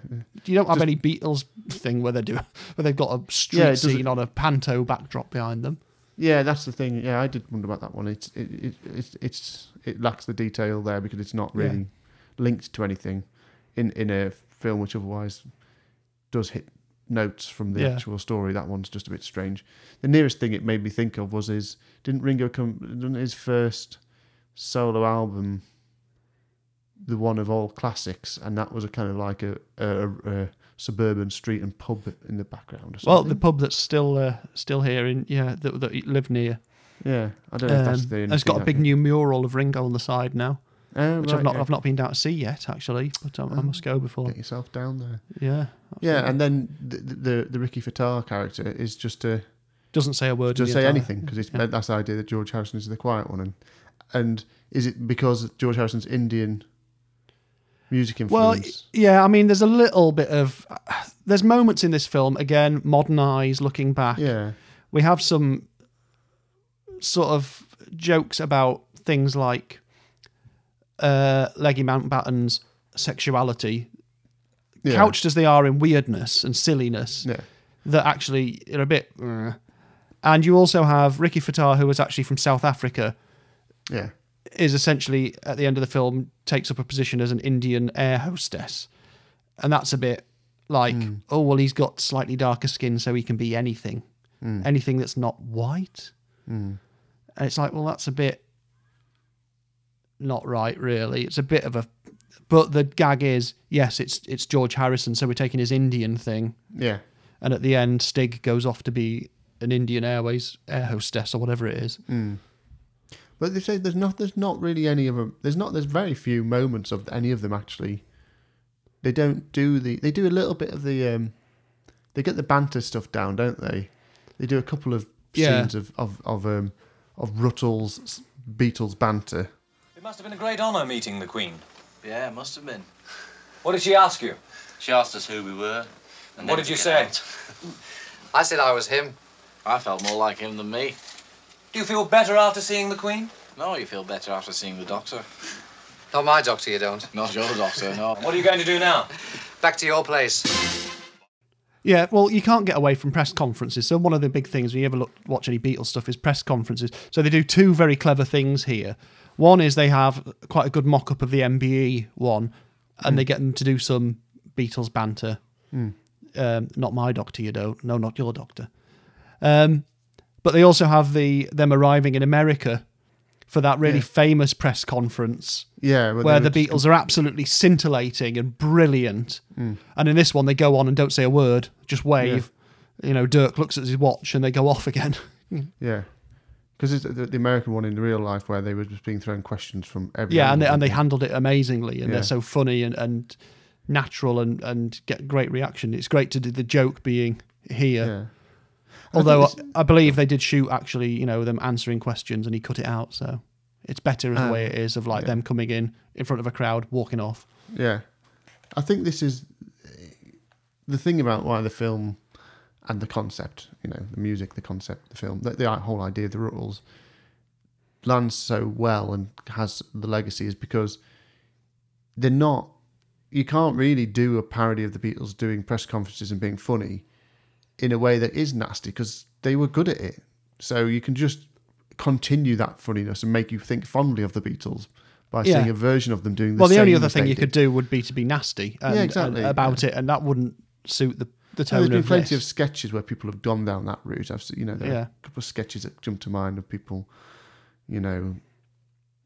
Speaker 2: you don't have
Speaker 1: Just-
Speaker 2: any Beatles thing where they do where they've got a street
Speaker 1: Yeah,
Speaker 2: scene on a panto backdrop behind them.
Speaker 1: yeah, that's the thing. Yeah, I did wonder about that one. It's it, it it's it's it lacks the detail there because it's not really linked to anything in in a film which otherwise does hit notes from the
Speaker 2: Yeah.
Speaker 1: actual story. That one's just a bit strange. The nearest thing it made me think of was his didn't Ringo come didn't his first solo album the one of all classics and that was a kind of like a, a, a suburban street and pub in the background or.
Speaker 2: Well, the pub that's still uh, still here in yeah that, that lived near.
Speaker 1: yeah I don't know if that's
Speaker 2: Um,
Speaker 1: the only
Speaker 2: and it's got a big new mural of Ringo on the side now,
Speaker 1: Oh,
Speaker 2: which
Speaker 1: right,
Speaker 2: I've not
Speaker 1: yeah.
Speaker 2: I've not been down to see yet actually, but um, I must go before.
Speaker 1: Get yourself down there.
Speaker 2: Yeah,
Speaker 1: Yeah, and then the the, the Rikki Fataar character is just to
Speaker 2: doesn't say a word. the
Speaker 1: say
Speaker 2: entire-
Speaker 1: anything because it's
Speaker 2: Yeah.
Speaker 1: that's the idea that George Harrison is the quiet one, and and is it because George Harrison's Indian music
Speaker 2: Well,
Speaker 1: influence?
Speaker 2: yeah, I mean, there's a little bit of there's moments in this film again, modern eyes looking back.
Speaker 1: yeah,
Speaker 2: we have some sort of jokes about things like uh, Leggy Mountbatten's sexuality,
Speaker 1: yeah,
Speaker 2: couched as they are in weirdness and silliness,
Speaker 1: yeah,
Speaker 2: that actually are a bit. uh. And you also have Rikki Fataar, who was actually from South Africa,
Speaker 1: yeah,
Speaker 2: is essentially at the end of the film takes up a position as an Indian air hostess, and that's a bit like, oh well, he's got slightly darker skin, so he can be anything, anything that's not white, and it's like, well, that's a bit not right, really. It's a bit of a, but the gag is, yes, it's it's George Harrison, so we're taking his Indian thing,
Speaker 1: yeah.
Speaker 2: and at the end, Stig goes off to be an Indian Airways air hostess or whatever it is.
Speaker 1: But they say there's not there's not really any of them. There's not there's very few moments of any of them actually. They don't do the they do a little bit of the um, they get the banter stuff down, don't they? They do a couple of
Speaker 2: Yeah.
Speaker 1: scenes of of of um of Rutle's Beatles banter.
Speaker 8: It must have been a great honour meeting the Queen.
Speaker 7: Yeah, it must have been.
Speaker 8: What did she ask you?
Speaker 7: She asked us who we were. and
Speaker 8: What did you say?
Speaker 5: I said I was him.
Speaker 7: I felt more like him than me.
Speaker 8: Do you feel better after seeing the Queen?
Speaker 7: No, you feel better after seeing the doctor.
Speaker 5: Not my doctor, you don't.
Speaker 7: Not your doctor, no.
Speaker 8: What are you going to do now?
Speaker 5: Back to your place.
Speaker 2: Yeah, well, you can't get away from press conferences. So one of the big things when you ever look watch any Beatles stuff is press conferences. So they do two very clever things here. One is they have quite a good mock-up of the MBE one, and they get them to do some Beatles banter. Um, not my doctor, you don't. No, not your doctor. Um, but they also have the them arriving in America for that really
Speaker 1: Yeah.
Speaker 2: famous press conference
Speaker 1: Yeah,
Speaker 2: where the
Speaker 1: were just-
Speaker 2: Beatles are absolutely scintillating and brilliant. And in this one, they go on and don't say a word, just wave. You know, Dirk looks at his watch and they go off again.
Speaker 1: Yeah, because the, the American one in real life where they were just being thrown questions from every.
Speaker 2: yeah, and they, and they handled it amazingly, and
Speaker 1: Yeah.
Speaker 2: they're so funny and, and natural and, and get great reaction. It's great to do the joke being here.
Speaker 1: Yeah.
Speaker 2: Although I, I believe they did shoot actually, you know, them answering questions and he cut it out. So it's better as the
Speaker 1: Ah,
Speaker 2: way it is of like
Speaker 1: yeah.
Speaker 2: them coming in in front of a crowd, walking off.
Speaker 1: Yeah, I think this is the thing about why the film and the concept, you know, the music, the concept, the film, the, the whole idea of the Rutles lands so well and has the legacy is because they're not. You can't really do a parody of the Beatles doing press conferences and being funny in a way that is nasty because they were good at it. So you can just continue that funniness and make you think fondly of the Beatles by
Speaker 2: Yeah.
Speaker 1: seeing a version of them doing the
Speaker 2: well, the only other thing you
Speaker 1: did.
Speaker 2: could do would be to be nasty and,
Speaker 1: Yeah,
Speaker 2: and
Speaker 1: exactly,
Speaker 2: about it, and that wouldn't suit the the
Speaker 1: And
Speaker 2: tone
Speaker 1: there's been plenty
Speaker 2: this.
Speaker 1: of sketches where people have gone down that route. I've seen, you know, there are a couple of sketches that jump to mind of people, you know,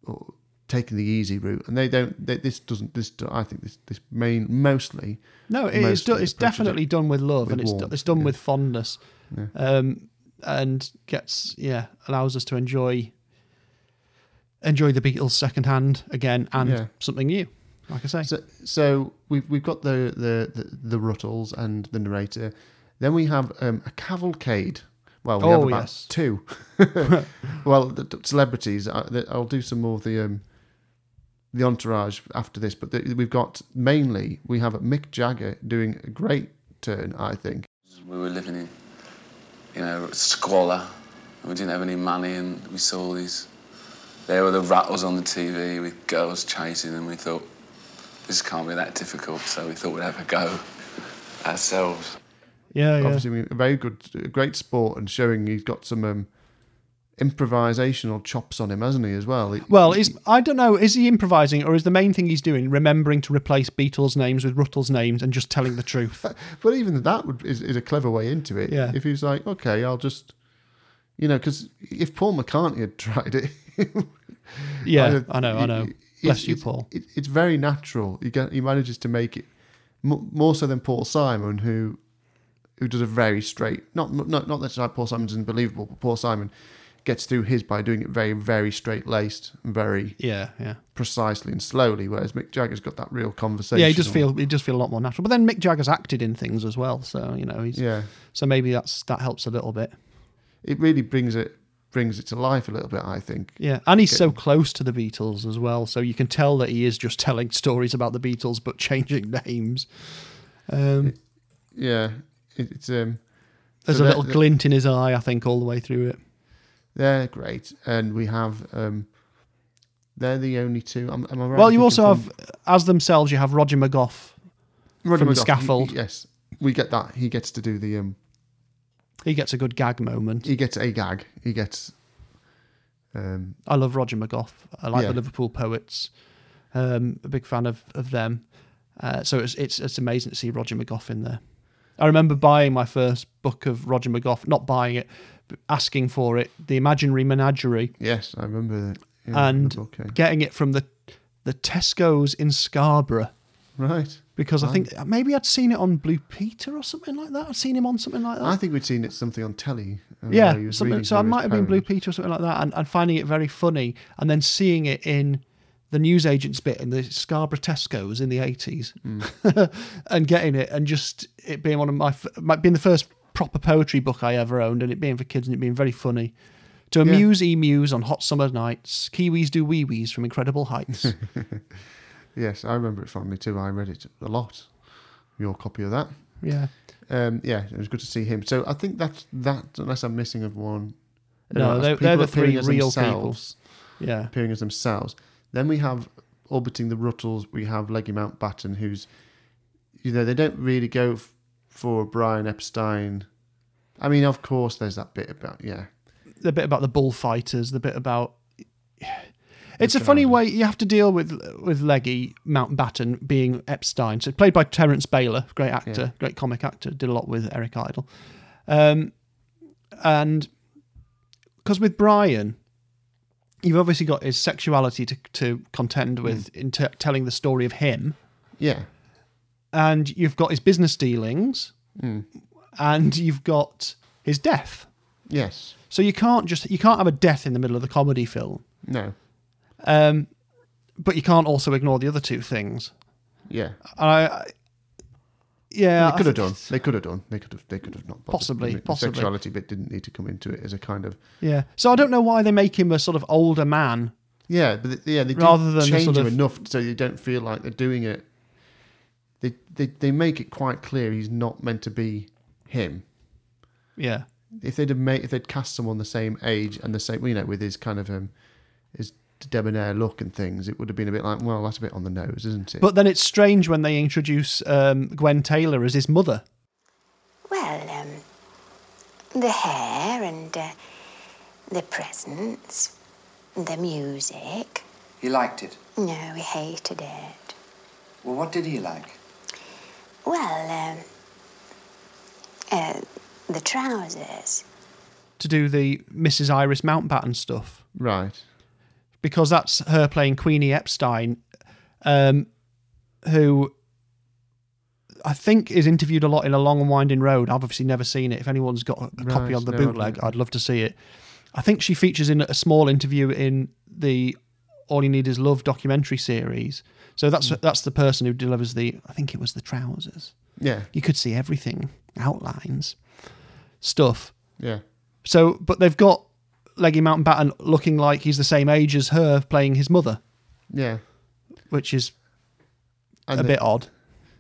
Speaker 1: or taking the easy route, and they don't. They, this doesn't. This I think this this main mostly.
Speaker 2: No, it's
Speaker 1: mostly
Speaker 2: do, it's
Speaker 1: approaches it
Speaker 2: definitely done with love,
Speaker 1: with
Speaker 2: and it's
Speaker 1: warmth,
Speaker 2: it's done
Speaker 1: yeah.
Speaker 2: with fondness,
Speaker 1: Yeah.
Speaker 2: um, and gets yeah allows us to enjoy enjoy the Beatles secondhand again and
Speaker 1: Yeah.
Speaker 2: something new. Like I say,
Speaker 1: So so we've we've got the the the, the Rutles and the narrator. Then we have um, a cavalcade. Well, we have
Speaker 2: Oh,
Speaker 1: about
Speaker 2: yes.
Speaker 1: two. well, the, the celebrities. I, the, I'll do some more of the um, the entourage after this, but the, we've got mainly we have Mick Jagger doing a great turn. I think.
Speaker 9: We were living in, you know, squalor. And we didn't have any money, and we saw these. There were the Rutles on the TV with girls chasing them. We thought, this can't be that difficult, so we thought we'd have a go ourselves.
Speaker 2: yeah, yeah.
Speaker 1: Obviously, a very good, great sport, and showing he's got some um, improvisational chops on him, hasn't he? As well. He-
Speaker 2: Well,
Speaker 1: he-
Speaker 2: is I don't know. Is he improvising, or is the main thing he's doing remembering to replace Beatles' names with Rutles' names and just telling the truth?
Speaker 1: But even that would, is, is a clever way into it.
Speaker 2: Yeah.
Speaker 1: If he's like, okay, I'll just, you know, because if Paul McCartney had tried it,
Speaker 2: Yeah,
Speaker 1: don't-
Speaker 2: I know, I know. Bless
Speaker 1: it's-
Speaker 2: you, Paul.
Speaker 1: It, it's very natural. He get, he manages to make it mo- more so than Paul Simon, who who does a very straight. Not not not that Paul Simon's unbelievable, but Paul Simon gets through his by doing it very very straight laced and very
Speaker 2: Yeah, yeah.
Speaker 1: precisely and slowly. Whereas Mick Jagger's got that real conversation.
Speaker 2: Yeah, he just feel he just feel a lot more natural. But then Mick Jagger's acted in things as well, so you know he's
Speaker 1: Yeah.
Speaker 2: so maybe that's that helps a little bit.
Speaker 1: It really brings it brings it to life a little bit. I think.
Speaker 2: Yeah, and he's so close to the Beatles as well, so you can tell that he is just telling stories about the Beatles but changing names. Um,
Speaker 1: Yeah, it, it's um.
Speaker 2: there's
Speaker 1: so
Speaker 2: a little glint in his eye, I think, all the way through it.
Speaker 1: They're great, and we have um. They're the only two. Am, am I right?
Speaker 2: well, you also have, as themselves, you have Roger McGough
Speaker 1: Roddy
Speaker 2: from
Speaker 1: McGough,
Speaker 2: Scaffold.
Speaker 1: he- yes, we get that. He gets to do the um.
Speaker 2: He gets a good gag moment.
Speaker 1: He gets a gag. He gets. Um.
Speaker 2: I love Roger McGough. I like
Speaker 1: Yeah.
Speaker 2: the Liverpool poets. Um, a big fan of, of them. Uh, so it's, it's it's amazing to see Roger McGough in there. I remember buying my first book of Roger McGough, not buying it, but asking for it, The Imaginary Menagerie,
Speaker 1: Yes, I remember that. Yeah,
Speaker 2: and
Speaker 1: okay.
Speaker 2: getting it from the the Tesco's in Scarborough
Speaker 1: Right.
Speaker 2: Because I think maybe I'd seen it on Blue Peter or something like that. I'd seen him on something like that.
Speaker 1: I think we'd seen it something on telly. uh,
Speaker 2: yeah, something, so I might have been Blue. Peter or something like that, and, and finding it very funny, and then seeing it in the newsagents bit in the Scarborough Tesco's in the eighties,
Speaker 1: Mm.
Speaker 2: and getting it, and just it being one of my, being the first proper poetry book I ever owned, and it being for kids and it being very funny. To amuse emus on hot summer nights, Kiwis do wee wees from incredible heights.
Speaker 1: Yes, I remember it fondly too. I read it a lot. Your copy of that.
Speaker 2: yeah.
Speaker 1: Um, yeah, it was good to see him. So I think that's that. Unless I'm missing of one.
Speaker 2: No, they're- they're the three real
Speaker 1: themselves,
Speaker 2: Yeah.
Speaker 1: appearing as themselves. Then we have orbiting the Ruttles. We have Leggy Mountbatten, who's, you know, they don't really go f- for Brian Epstein. I mean, of course, there's that bit about yeah,
Speaker 2: the bit about the bullfighters, the bit about. It's a funny way you have to deal with with Leggy Mountbatten being Epstein. So played by Terence Bayler, great actor,
Speaker 1: Yeah.
Speaker 2: great comic actor, did a lot with Eric Idle, um, and because with Brian, you've obviously got his sexuality to to contend with in t- telling the story of him,
Speaker 1: yeah,
Speaker 2: and you've got his business dealings,
Speaker 1: Mm.
Speaker 2: and you've got his death.
Speaker 1: yes,
Speaker 2: So you can't just you can't have a death in the middle of the comedy film.
Speaker 1: no,
Speaker 2: Um, but you can't also ignore the other two things.
Speaker 1: yeah.
Speaker 2: And I, I yeah,
Speaker 1: they could have done. They could have done. They could have. They could have not. bothered.
Speaker 2: Possibly,
Speaker 1: mean,
Speaker 2: possibly.
Speaker 1: The sexuality bit didn't need to come into it as a kind of.
Speaker 2: Yeah, so I don't know why they make him a sort of older man.
Speaker 1: Yeah, but th- yeah, they do
Speaker 2: Rather than
Speaker 1: change
Speaker 2: sort
Speaker 1: him
Speaker 2: of-
Speaker 1: enough so you don't feel like they're doing it they, they they make it quite clear he's not meant to be him.
Speaker 2: Yeah.
Speaker 1: If they'd have made if they'd cast someone the same age and the same you know with his kind of um his debonair look and things, it would have been a bit like well that's a bit on the nose, isn't it?
Speaker 2: But then it's strange when they introduce um, Gwen Taylor as his mother.
Speaker 10: Well, um, the hair and uh, the presents, the music.
Speaker 11: He liked it.
Speaker 10: No, he hated it.
Speaker 11: Well, what did he like?
Speaker 10: Well, um, uh, the trousers.
Speaker 2: to do the Mrs. Iris Mountbatten stuff
Speaker 1: right.
Speaker 2: Because that's her playing Queenie Epstein, um, who I think is interviewed a lot in A Long and Winding Road. I've obviously never seen it. If anyone's got a, a copy of the
Speaker 1: no,
Speaker 2: bootleg, I'd love to see it. I think she features in a small interview in the All You Need Is Love documentary series. So that's
Speaker 1: Hmm.
Speaker 2: that's the person who delivers the. I think it was the trousers.
Speaker 1: Yeah.
Speaker 2: You could see everything, outlines, stuff.
Speaker 1: Yeah.
Speaker 2: So, but they've got Leggy mountain Mountbatten looking like he's the same age as her, playing his mother,
Speaker 1: Yeah.
Speaker 2: which is
Speaker 1: And
Speaker 2: a
Speaker 1: they-
Speaker 2: bit odd.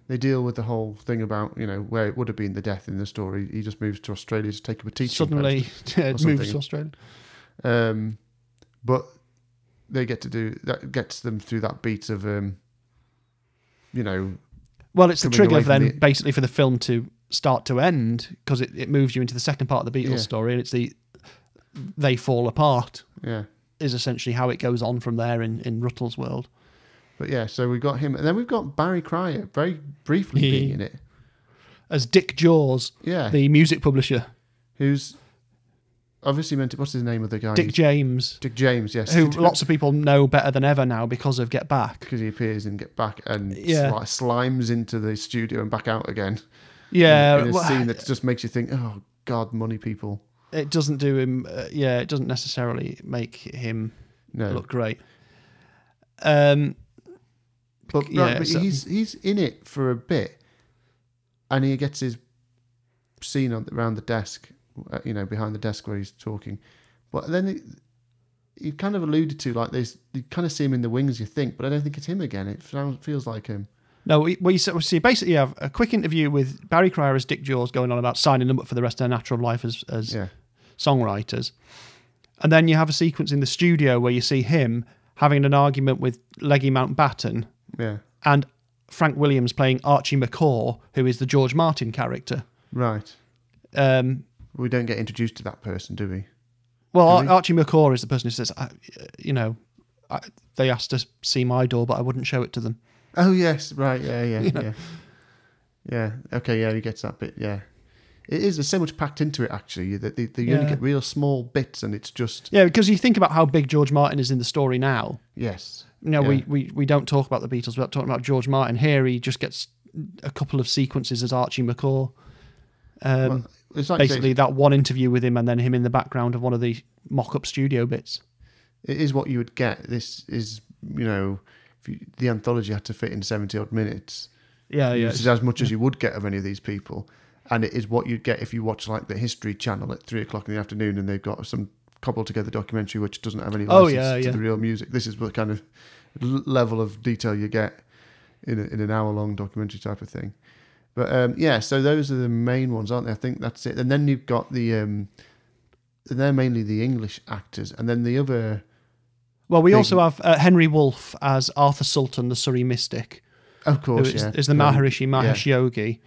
Speaker 1: They deal with the whole thing about, you know, where it would have been the death in the story. He just moves to Australia to take up a teaching
Speaker 2: Suddenly, moves to Australia.
Speaker 1: Um, but they get to do that gets them through that beat of, um, you know,
Speaker 2: Well, it's the trigger then,
Speaker 1: the-
Speaker 2: basically, for the film to start to end because it, it moves you into the second part of the Beatles
Speaker 1: Yeah.
Speaker 2: story, and it's the they fall apart.
Speaker 1: Yeah.
Speaker 2: is essentially how it goes on from there in in Rutle's world.
Speaker 1: But yeah, so we've got him, and then we've got Barry Cryer very briefly being in it,
Speaker 2: As Dick Jaws,
Speaker 1: Yeah.
Speaker 2: the music publisher,
Speaker 1: who's obviously meant to. What's his name of the guy?
Speaker 2: Dick James,
Speaker 1: Dick James, yes.
Speaker 2: who lots of people know better than ever now because of Get Back.
Speaker 1: because he appears in Get Back and
Speaker 2: Yeah.
Speaker 1: sli- slimes into the studio and back out again.
Speaker 2: Yeah,
Speaker 1: in, in a
Speaker 2: well,
Speaker 1: scene that just makes you think, oh God, money people.
Speaker 2: It doesn't do him. Uh, yeah, it doesn't necessarily make him
Speaker 1: No.
Speaker 2: look great. Um,
Speaker 1: But,
Speaker 2: yeah,
Speaker 1: right, but
Speaker 2: so-
Speaker 1: he's he's in it for a bit, and he gets his scene on around the desk, uh, you know, behind the desk where he's talking. But then it, you kind of alluded to like this. You kind of see him in the wings, you think, but I don't think it's him again. It sounds, feels like him.
Speaker 2: No, we, we we see basically you have a quick interview with Barry Cryer as Dick Jaws going on about signing them up for the rest of their natural life as, as
Speaker 1: Yeah.
Speaker 2: Songwriters. And then you have a sequence in the studio where you see him having an argument with Leggy Mountbatten
Speaker 1: Yeah.
Speaker 2: and Frank Williams playing Archie McCaw, who is the George Martin character.
Speaker 1: Right.
Speaker 2: Um,
Speaker 1: We don't get introduced to that person, do we?
Speaker 2: well,
Speaker 1: Do we?
Speaker 2: Archie McCaw is the person who says, I, you know, I, they asked to see my door, but I wouldn't show it to them.
Speaker 1: Oh yes, right, yeah, yeah,
Speaker 2: You know?
Speaker 1: yeah, yeah. Okay, yeah, he gets that bit. Yeah, it is. There's so much packed into it actually that they, they only get real small bits, and it's just
Speaker 2: Yeah, because you think about how big George Martin is in the story now.
Speaker 1: yes.
Speaker 2: You know,
Speaker 1: yeah.
Speaker 2: we, we, we don't talk about the Beatles without talking about George Martin. Here, he just gets a couple of sequences as Archie McCaw. Um,
Speaker 1: Well, it's like
Speaker 2: basically, that one interview with him and then him in the background of one of the mock up studio bits.
Speaker 1: it is what you would get. This is you know if you, the anthology had to fit in seventy odd minutes.
Speaker 2: Yeah, yeah,
Speaker 1: This is
Speaker 2: it's-
Speaker 1: as much as you would get of any of these people, and it is what you'd get if you watch like the History Channel at three o'clock in the afternoon, and they've got some cobbled together documentary which doesn't have any
Speaker 2: Oh,
Speaker 1: license
Speaker 2: yeah,
Speaker 1: to
Speaker 2: yeah.
Speaker 1: the real music. This is the kind of level of detail you get in, a, in an hour long documentary type of thing. But um, yeah, so those are the main ones, aren't they? I think that's it. And then you've got the um, they're mainly the English actors, and then the other.
Speaker 2: Well, we also have uh, Henry Woolf as Arthur Sultan, the Surrey mystic.
Speaker 1: Of course,
Speaker 2: is,
Speaker 1: yeah.
Speaker 2: is the Maharishi Mahesh
Speaker 1: yeah.
Speaker 2: Yogi,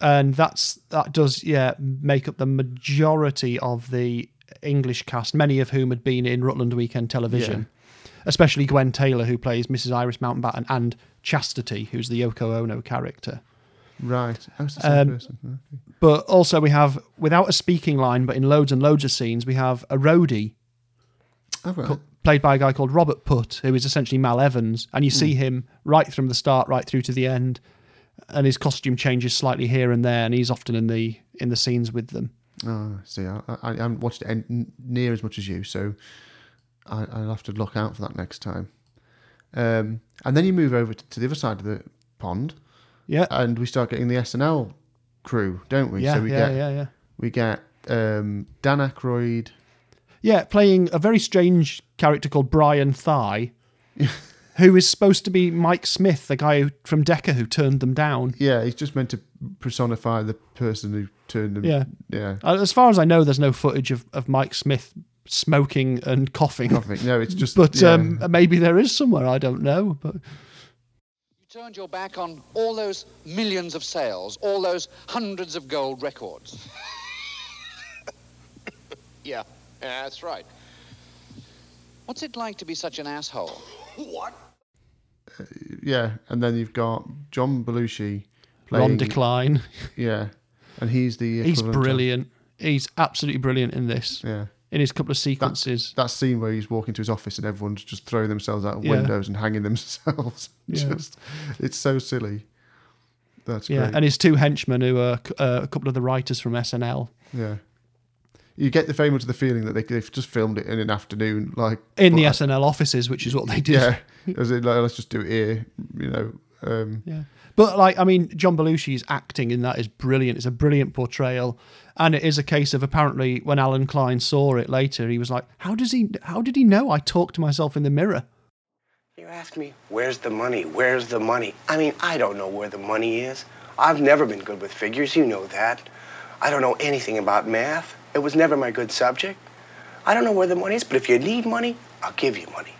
Speaker 2: and that's that does yeah make up the majority of the English cast, many of whom had been in Rutland Weekend Television, especially Gwen Taylor, who plays Mrs. Iris Mountbatten, and Chastity, who's the Yoko Ono character.
Speaker 1: Right, the same
Speaker 2: Um,
Speaker 1: person.
Speaker 2: But also we have, without a speaking line, but in loads and loads of scenes, we have a roadie
Speaker 1: Oh, right.
Speaker 2: co- played by a guy called Robert Putt, who is essentially Mal Evans, and you see him right from the start, right through to the end, and his costume changes slightly here and there, and he's often in the in the scenes with them.
Speaker 1: Oh, see, I, I, I haven't watched it near as much as you, so I, I'll have to look out for that next time. Um, and then you move over to, to the other side of the pond,
Speaker 2: Yeah,
Speaker 1: and we start getting the SNL crew, don't we?
Speaker 2: yeah,
Speaker 1: so we
Speaker 2: yeah,
Speaker 1: get
Speaker 2: yeah, yeah.
Speaker 1: we get um, Dan Aykroyd.
Speaker 2: Yeah, playing a very strange character called Brian Thigh, who is supposed to be Mike Smith, the guy who, from Decca who turned them down.
Speaker 1: Yeah, he's just meant to personify the person who turned them.
Speaker 2: Yeah.
Speaker 1: Yeah.
Speaker 2: Uh, As far as I know, there's no footage of, of Mike Smith smoking and coughing.
Speaker 1: Coughing. No, it's just.
Speaker 2: But
Speaker 1: yeah.
Speaker 2: um, maybe there is somewhere. I don't know. But
Speaker 5: You turned your back on all those millions of sales, all those hundreds of gold records. yeah, yeah, that's right. What's it like to be such an asshole? What?
Speaker 1: Yeah, and then you've got John Belushi playing.
Speaker 2: Ron Decline,
Speaker 1: Yeah, and he's the.
Speaker 2: he's
Speaker 1: equivalent of-
Speaker 2: brilliant. He's absolutely brilliant in this.
Speaker 1: yeah.
Speaker 2: In his couple of sequences.
Speaker 1: That scene where he's walking to his office and everyone's just throwing themselves out of
Speaker 2: Yeah.
Speaker 1: windows and hanging themselves.
Speaker 2: Yeah.
Speaker 1: just, it's so silly. That's
Speaker 2: yeah,
Speaker 1: great.
Speaker 2: and his two henchmen, who are uh, a couple of the writers from SNL,
Speaker 1: yeah. You get the very much the feeling that they, they've just filmed it in an afternoon, like
Speaker 2: in the
Speaker 1: but-
Speaker 2: SNL offices, which is what they did.
Speaker 1: Yeah, as in, like, let's just do it here, you know. Um,
Speaker 2: Yeah. But like, I mean, John Belushi's acting in that is brilliant. It's a brilliant portrayal, and it is a case of apparently when Allen Klein saw it later, he was like, "How does he? How did he know I talked to myself in the mirror?"
Speaker 12: You ask me, where's the money? Where's the money? I mean, I don't know where the money is. I've never been good with figures, you know that. I don't know anything about math. It was never my good subject. I don't know where the money is, but if you need money, I'll give you money.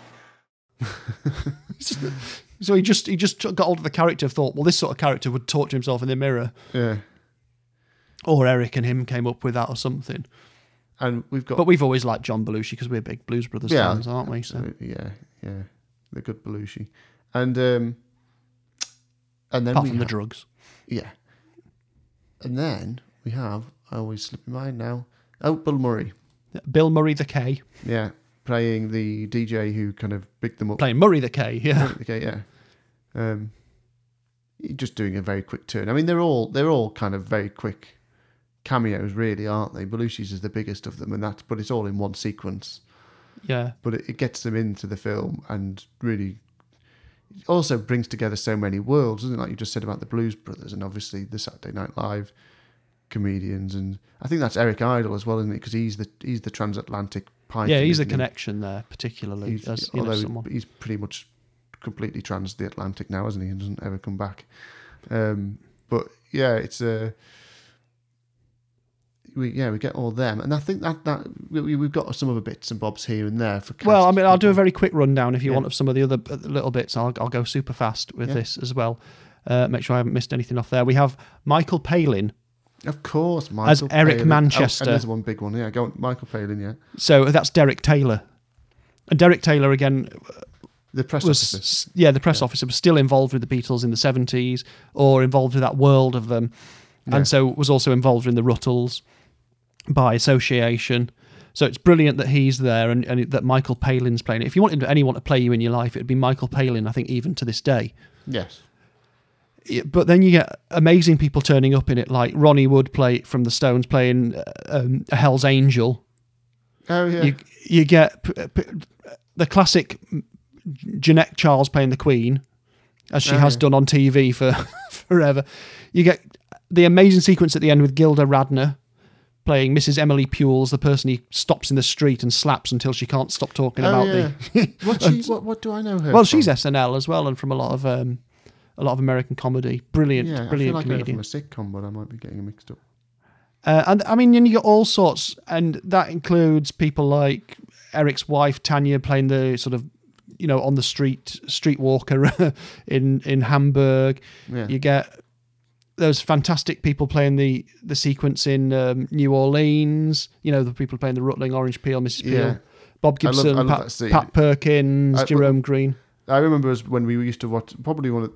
Speaker 2: So he just he just got hold of the character, thought, well, this sort of character would talk to himself in the mirror,
Speaker 1: yeah,
Speaker 2: or Eric and him came up with that or something.
Speaker 1: and we've got.
Speaker 2: But we've always liked John Belushi because we're big Blues Brothers
Speaker 1: yeah,
Speaker 2: fans, aren't we? So
Speaker 1: yeah, yeah, the good Belushi, and um, and then
Speaker 2: apart
Speaker 1: we
Speaker 2: from the drugs,
Speaker 1: yeah, and then we have. I always slip my mind now. Oh, Bill Murray,
Speaker 2: Bill Murray the K,
Speaker 1: yeah, playing the DJ who kind of picked them up.
Speaker 2: playing Murray the K, yeah.
Speaker 1: Okay, yeah. Um, just doing a very quick turn. I mean, they're all they're all kind of very quick cameos, really, aren't they? Belushi's is the biggest of them, and that's but it's all in one sequence.
Speaker 2: Yeah.
Speaker 1: But it, it gets them into the film and really it also brings together so many worlds, doesn't it? Like you just said about the Blues Brothers and obviously the Saturday Night Live comedians, and I think that's Eric Idle as well, isn't it? Because he's the he's the transatlantic python.
Speaker 2: yeah, he's the
Speaker 1: isn't he?
Speaker 2: connection there, particularly
Speaker 1: He's,
Speaker 2: as know,
Speaker 1: although
Speaker 2: someone.
Speaker 1: he's pretty much completely trans the Atlantic now, isn't he? And doesn't ever come back. Um, but yeah, it's a. we yeah we get all them, and I think that that we, we've got some other bits and bobs here and there for.
Speaker 2: Well, I mean, I'll do a very quick rundown if you
Speaker 1: Yeah.
Speaker 2: want of some of the other uh, little bits. I'll, I'll go super fast with
Speaker 1: Yeah.
Speaker 2: this as well. Uh, make sure I haven't missed anything off there. We have Michael Palin.
Speaker 1: Of course, Michael
Speaker 2: Eric
Speaker 1: Palin.
Speaker 2: Manchester.
Speaker 1: Oh, and there's one big one. Yeah, go on, Michael Palin. Yeah,
Speaker 2: So that's Derek Taylor. And Derek Taylor, again,
Speaker 1: the press
Speaker 2: was
Speaker 1: officer.
Speaker 2: yeah the press officer was still involved with the Beatles in the seventies or involved with that world of them,
Speaker 1: Yeah.
Speaker 2: and so was also involved in the Rutles by association. So it's brilliant that he's there and, and that Michael Palin's playing it. If you wanted anyone to play you in your life, it'd be Michael Palin. I think even to this day.
Speaker 1: Yes.
Speaker 2: But then you get amazing people turning up in it, like Ronnie Wood play from the Stones playing uh, um, a Hell's Angel.
Speaker 1: Oh yeah.
Speaker 2: You you get p- p- the classic Jeannette Charles playing the Queen, as she
Speaker 1: Oh,
Speaker 2: has
Speaker 1: yeah.
Speaker 2: done on TV for forever. You get the amazing sequence at the end with Gilda Radner playing Mrs. Emily Pules, the person he stops in the street and slaps until she can't stop talking
Speaker 1: oh
Speaker 2: about
Speaker 1: yeah.
Speaker 2: the.
Speaker 1: what, she, what what do I know her?
Speaker 2: well,
Speaker 1: from?
Speaker 2: she's SNL as well, and from a lot of um, a lot of American comedy. Brilliant,
Speaker 1: yeah. I
Speaker 2: brilliant
Speaker 1: feel like I know from a sitcom, but I might be getting it mixed up.
Speaker 2: Uh, and I mean, you get all sorts, and that includes people like Eric's wife Tanya playing the sort of, you know, on the street streetwalker in in Hamburg.
Speaker 1: Yeah.
Speaker 2: You get those fantastic people playing the the sequence in um, New Orleans. You know, the people playing the Rutling, Orange Peel, Mrs. Peel,
Speaker 1: Yeah.
Speaker 2: Bob
Speaker 1: I love-
Speaker 2: Gibson,
Speaker 1: I love
Speaker 2: Pat. Pat Perkins,
Speaker 1: I-
Speaker 2: Jerome Green.
Speaker 1: I remember when we used to watch, probably one of,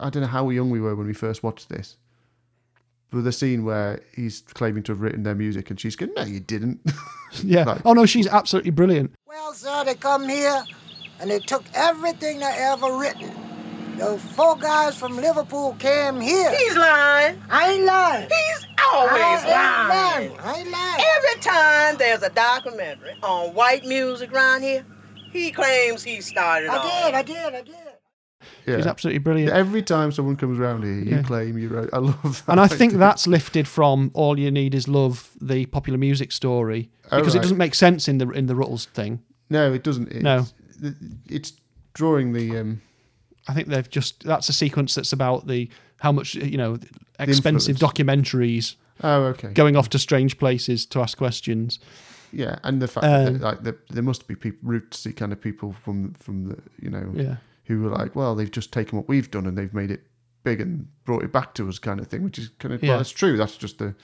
Speaker 1: I don't know how young we were when we first watched this, but the scene where he's claiming to have written their music and she's going, no, you didn't.
Speaker 2: Yeah.
Speaker 1: Like-
Speaker 2: oh no, she's absolutely brilliant.
Speaker 13: Well, sir, they come here and they took everything they ever written. Those four guys from Liverpool came here.
Speaker 14: He's lying.
Speaker 13: I ain't lying.
Speaker 14: He's always
Speaker 13: I
Speaker 14: lying.
Speaker 13: lying. I ain't lying.
Speaker 14: Every time there's a documentary on white music around here, he claims he started
Speaker 13: I
Speaker 14: all.
Speaker 13: did, I did, I did.
Speaker 1: Yeah.
Speaker 2: She's absolutely brilliant.
Speaker 1: Every time someone comes around here, you
Speaker 2: Yeah.
Speaker 1: claim you wrote. I love that.
Speaker 2: And I think that's lifted from "All You Need Is Love," the popular music story,
Speaker 1: Oh,
Speaker 2: because it doesn't make sense in the in the Rutles thing.
Speaker 1: No, it doesn't. It's,
Speaker 2: No.
Speaker 1: It's drawing the um,
Speaker 2: I think they've just that's a sequence that's about the how much you know expensive documentaries.
Speaker 1: Oh, okay.
Speaker 2: Going off to strange places to ask questions.
Speaker 1: Yeah, and the fact
Speaker 2: Um,
Speaker 1: that like there, there must be people rootsy kind of people from from the you know
Speaker 2: Yeah.
Speaker 1: Who were like, well, they've just taken what we've done and they've made it big and brought it back to us, kind of thing. Which is kind of
Speaker 2: Yeah.
Speaker 1: well, that's true. That's just the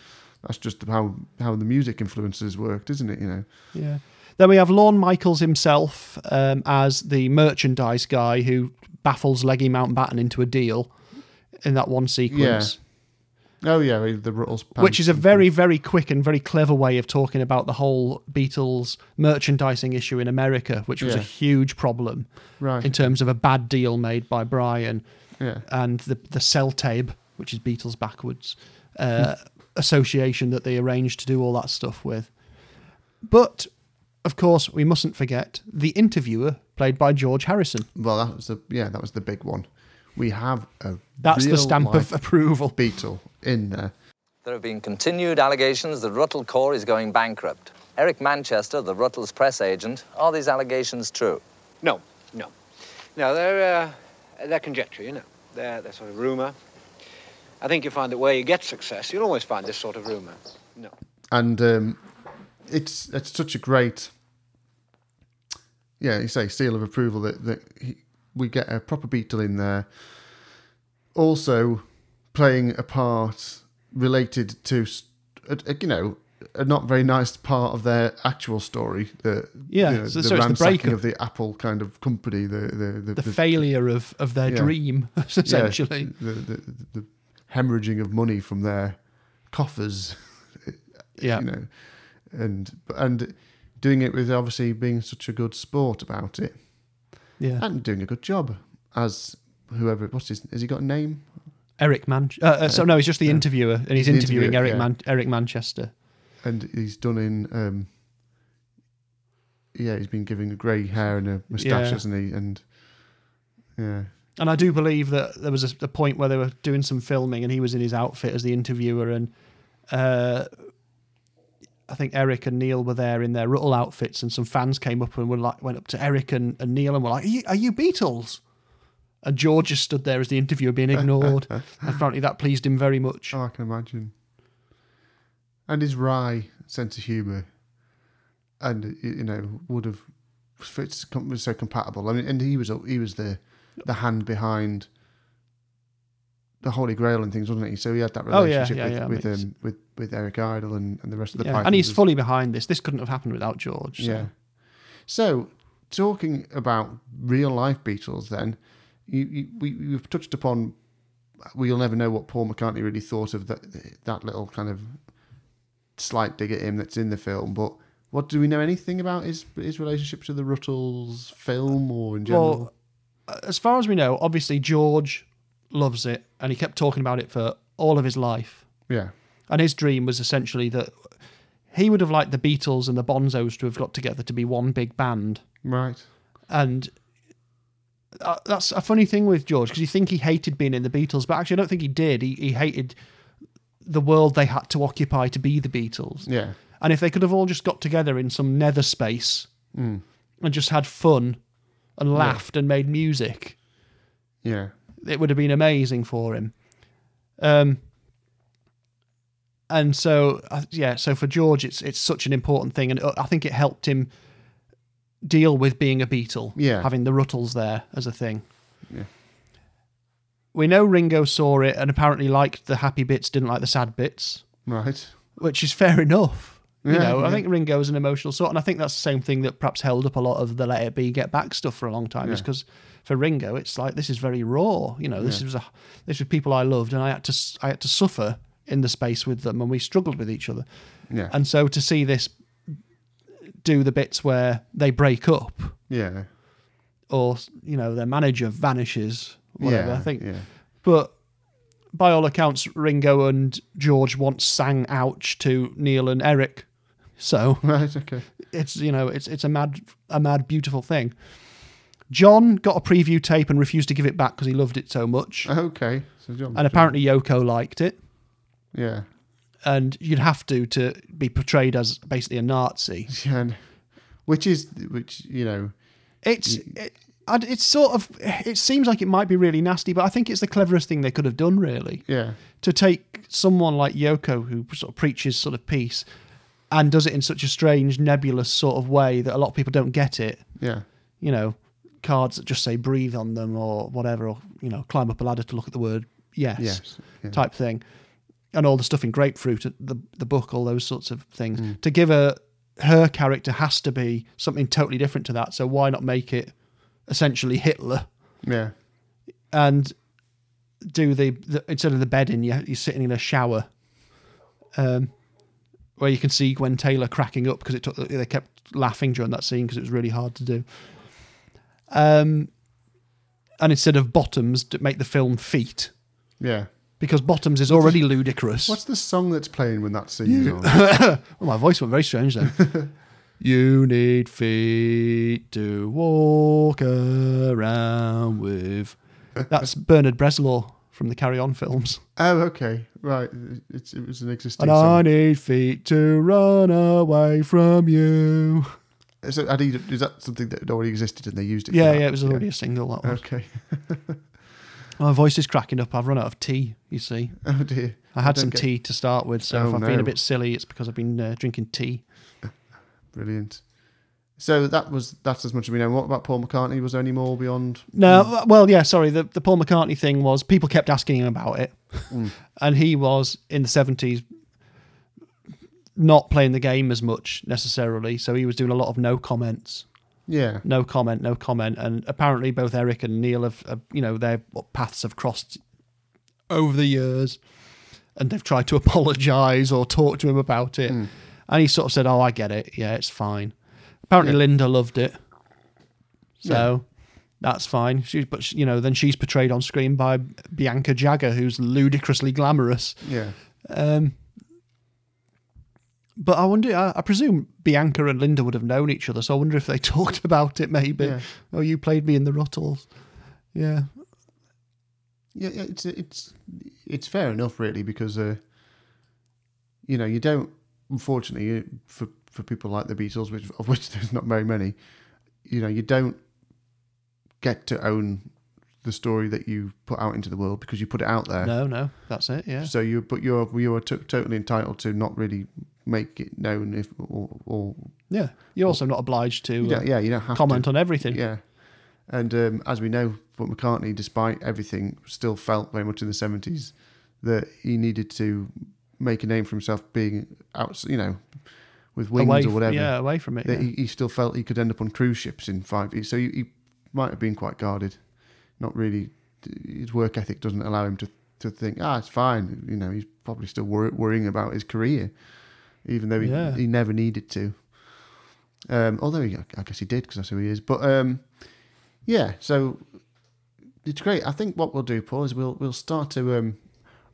Speaker 1: that's just how how the music influences worked, isn't it? You know.
Speaker 2: Yeah. Then we have Lorne Michaels himself um, as the merchandise guy who baffles Leggy Mountbatten into a deal in that one sequence.
Speaker 1: Oh yeah, the Rutles.
Speaker 2: Which is a very, very quick and very clever way of talking about the whole Beatles merchandising issue in America, which was a huge problem
Speaker 1: Right.
Speaker 2: in terms of a bad deal made by Brian
Speaker 1: Yeah.
Speaker 2: and the the Seltaeb, which is Beatles backwards, uh, association that they arranged to do all that stuff with. But of course, we mustn't forget the interviewer, played by George Harrison.
Speaker 1: Well, that was the yeah, that was the big one. We have a
Speaker 2: That's the stamp of approval.
Speaker 1: beetle in there.
Speaker 15: There have been continued allegations that Rutle Corps is going bankrupt. Eric Manchester, the Rutles press agent, are these allegations true?
Speaker 16: No, no. No, they're, uh, they're conjecture, you know. They're, they're sort of rumour. I think you find that where you get success, you'll always find this sort of rumour. No.
Speaker 1: and um, it's it's such a great yeah you say seal of approval that that he, we get a proper Beatle in there also playing a part related to s- a, a, you know a not very nice part of their actual story the
Speaker 2: Yeah,
Speaker 1: you know,
Speaker 2: so-
Speaker 1: the
Speaker 2: so it's the
Speaker 1: ransacking of the Apple kind of company the the
Speaker 2: The failure of, of their
Speaker 1: yeah.
Speaker 2: dream,
Speaker 1: Yeah,
Speaker 2: essentially.
Speaker 1: the, the, the hemorrhaging of money from their coffers.
Speaker 2: Yeah.
Speaker 1: you know, and and doing it with obviously being such a good sport about it.
Speaker 2: Yeah.
Speaker 1: and doing a good job as whoever. What's his? Has he got a name?
Speaker 2: Eric Man. Uh, uh, so no, he's just the interviewer, and he's
Speaker 1: The
Speaker 2: interviewing
Speaker 1: interviewer,
Speaker 2: Eric
Speaker 1: yeah.
Speaker 2: Man- Eric Manchester.
Speaker 1: And he's done in. Um, yeah, he's been giving grey hair and a moustache,
Speaker 2: Yeah.
Speaker 1: hasn't he? And yeah,
Speaker 2: And I do believe that there was a, a point where they were doing some filming, and he was in his outfit as the interviewer, and uh, I think Eric and Neil were there in their Rutle outfits, and some fans came up and were like, went up to Eric and, and Neil and were like, "Are you, are you Beatles?" And George just stood there as the interviewer being ignored. Apparently, that pleased him very much.
Speaker 1: Oh, I can imagine. And his wry sense of humour, and you know, would have fits was so compatible. I mean, and he was he was the the hand behind the Holy Grail and things, wasn't he? So he had that
Speaker 2: Oh, yeah,
Speaker 1: relationship
Speaker 2: yeah,
Speaker 1: with
Speaker 2: yeah,
Speaker 1: with, um, with with Eric Idle and, and the rest of the
Speaker 2: Yeah,
Speaker 1: Pythons
Speaker 2: and he's fully behind this. This couldn't have happened without George. so-
Speaker 1: yeah. So, talking about real life Beatles, then you, you we we've touched upon. We'll never know what Paul McCartney really thought of that that little kind of slight dig at him that's in the film. But what do we know anything about his his relationship to the Rutles film or in general?
Speaker 2: Well, as far as we know, obviously George loves it, and he kept talking about it for all of his life.
Speaker 1: yeah,
Speaker 2: And his dream was essentially that he would have liked the Beatles and the Bonzos to have got together to be one big band.
Speaker 1: right.
Speaker 2: And uh, that's a funny thing with George because you think he hated being in the Beatles, but actually I don't think he did. He, he hated the world they had to occupy to be the Beatles.
Speaker 1: Yeah.
Speaker 2: And if they could have all just got together in some nether space
Speaker 1: Mm.
Speaker 2: and just had fun and laughed and made music,
Speaker 1: Yeah.
Speaker 2: It would have been amazing for him. Um, and so uh, yeah, so for George, it's it's such an important thing, and uh, I think it helped him deal with being a Beatle.
Speaker 1: Yeah.
Speaker 2: having the Rutles there as a thing.
Speaker 1: Yeah.
Speaker 2: We know Ringo saw it and apparently liked the happy bits, didn't like the sad bits,
Speaker 1: Right.
Speaker 2: which is fair enough. You
Speaker 1: Yeah,
Speaker 2: know, I think Ringo Ringo's an emotional sort, and I think that's the same thing that perhaps held up a lot of the Let It Be, Get Back stuff for a long time. Is because for Ringo, it's like this is very raw. You know, this
Speaker 1: Yeah.
Speaker 2: was a this was people I loved, and I had to I had to suffer in the space with them, and we struggled with each other.
Speaker 1: Yeah.
Speaker 2: And so to see this do the bits where they break up,
Speaker 1: Yeah.
Speaker 2: or you know their manager vanishes, whatever.
Speaker 1: Yeah,
Speaker 2: I think,
Speaker 1: yeah.
Speaker 2: but by all accounts, Ringo and George once sang "Ouch" to Neil and Eric. So
Speaker 1: Right. Okay.
Speaker 2: it's you know it's it's a mad a mad beautiful thing. John got a preview tape and refused to give it back because he loved it so much.
Speaker 1: Okay. So John.
Speaker 2: And apparently Yoko liked it.
Speaker 1: Yeah.
Speaker 2: And you'd have to to be portrayed as basically a Nazi.
Speaker 1: Yeah. Which is which you know.
Speaker 2: It's. It, it's sort of. It seems like it might be really nasty, but I think it's the cleverest thing they could have done, really.
Speaker 1: Yeah.
Speaker 2: To take someone like Yoko, who sort of preaches sort of peace, and does it in such a strange, nebulous sort of way that a lot of people don't get it.
Speaker 1: Yeah.
Speaker 2: You know, cards that just say breathe on them or whatever, or, you know, climb up a ladder to look at the word yes,
Speaker 1: Yes, yeah.
Speaker 2: type thing. And all the stuff in Grapefruit, the, the book, all those sorts of things.
Speaker 1: Mm.
Speaker 2: To give her, her character has to be something totally different to that. So why not make it essentially Hitler?
Speaker 1: Yeah.
Speaker 2: and do the, the instead of the bedding, you you're sitting in a shower, um, where you can see Gwen Taylor cracking up because it took they kept laughing during that scene because it was really hard to do. Um, and instead of bottoms, to make the film feet
Speaker 1: Yeah.
Speaker 2: because bottoms is already ludicrous.
Speaker 1: What's the song that's playing when that scene is on?
Speaker 2: well, my voice went very strange then. you need feet to walk around with. That's Bernard Bresslaw from the Carry On films.
Speaker 1: Oh, okay. Right. It's, it was an existing
Speaker 2: And I need feet to run away from you.
Speaker 1: So, had he, is that something that already existed and they used it?
Speaker 2: Yeah, yeah, it was already a single. That one.
Speaker 1: Okay.
Speaker 2: My voice is cracking up. I've run out of tea. You see.
Speaker 1: Oh dear.
Speaker 2: I had
Speaker 1: don't
Speaker 2: some
Speaker 1: get-
Speaker 2: tea to start with, so
Speaker 1: Oh,
Speaker 2: if I've been a bit silly, it's because I've been uh, drinking tea.
Speaker 1: Brilliant. So that was that's as much as we know. What about Paul McCartney? Was there any more beyond?
Speaker 2: No, well, yeah, sorry. The, the Paul McCartney thing was people kept asking him about it.
Speaker 1: Mm.
Speaker 2: And he was in the 70s not playing the game as much necessarily. So he was doing a lot of no comments.
Speaker 1: Yeah.
Speaker 2: No comment, no comment. And apparently both Eric and Neil have, have you know, their paths have crossed over the years. And they've tried to apologise or talk to him about it.
Speaker 1: Hmm.
Speaker 2: And he sort of said, oh, I get it. Yeah, it's fine. Apparently
Speaker 1: Yeah.
Speaker 2: Linda loved it. So
Speaker 1: Yeah.
Speaker 2: that's fine. She, but she, you know, then she's portrayed on screen by Bianca Jagger, who's ludicrously glamorous.
Speaker 1: Yeah.
Speaker 2: Um, but I wonder. I, I presume Bianca and Linda would have known each other, so I wonder if they talked about it. Maybe.
Speaker 1: Yeah.
Speaker 2: Oh, you played me in the Rutles. Yeah.
Speaker 1: Yeah, it's it's it's fair enough, really, because uh, you know you don't. Unfortunately, for for people like the Beatles, which of which there's not very many, you know, you don't get to own the story that you put out into the world because you put it out there.
Speaker 2: No, no, that's it. Yeah.
Speaker 1: So you, but you're you are t- totally entitled to not really make it known if or, or
Speaker 2: Yeah. You're also not obliged to.
Speaker 1: don't-
Speaker 2: uh,
Speaker 1: yeah, you don't have
Speaker 2: comment
Speaker 1: to.
Speaker 2: on everything.
Speaker 1: Yeah, and um, as we know, Paul McCartney, despite everything, still felt very much in the seventies that he needed to make a name for himself, being out, you know, with wings
Speaker 2: Away
Speaker 1: or whatever.
Speaker 2: yeah, away from it,
Speaker 1: That
Speaker 2: yeah.
Speaker 1: he, he still felt he could end up on cruise ships in five years. So he, he might have been quite guarded. Not really. His work ethic doesn't allow him to to think, ah, it's fine. You know, he's probably still wor- worrying about his career, even though he,
Speaker 2: Yeah.
Speaker 1: he never needed to. Um, although he, I guess he did because that's who he is. But um, yeah, so it's great. I think what we'll do, Paul, is we'll we'll start to um,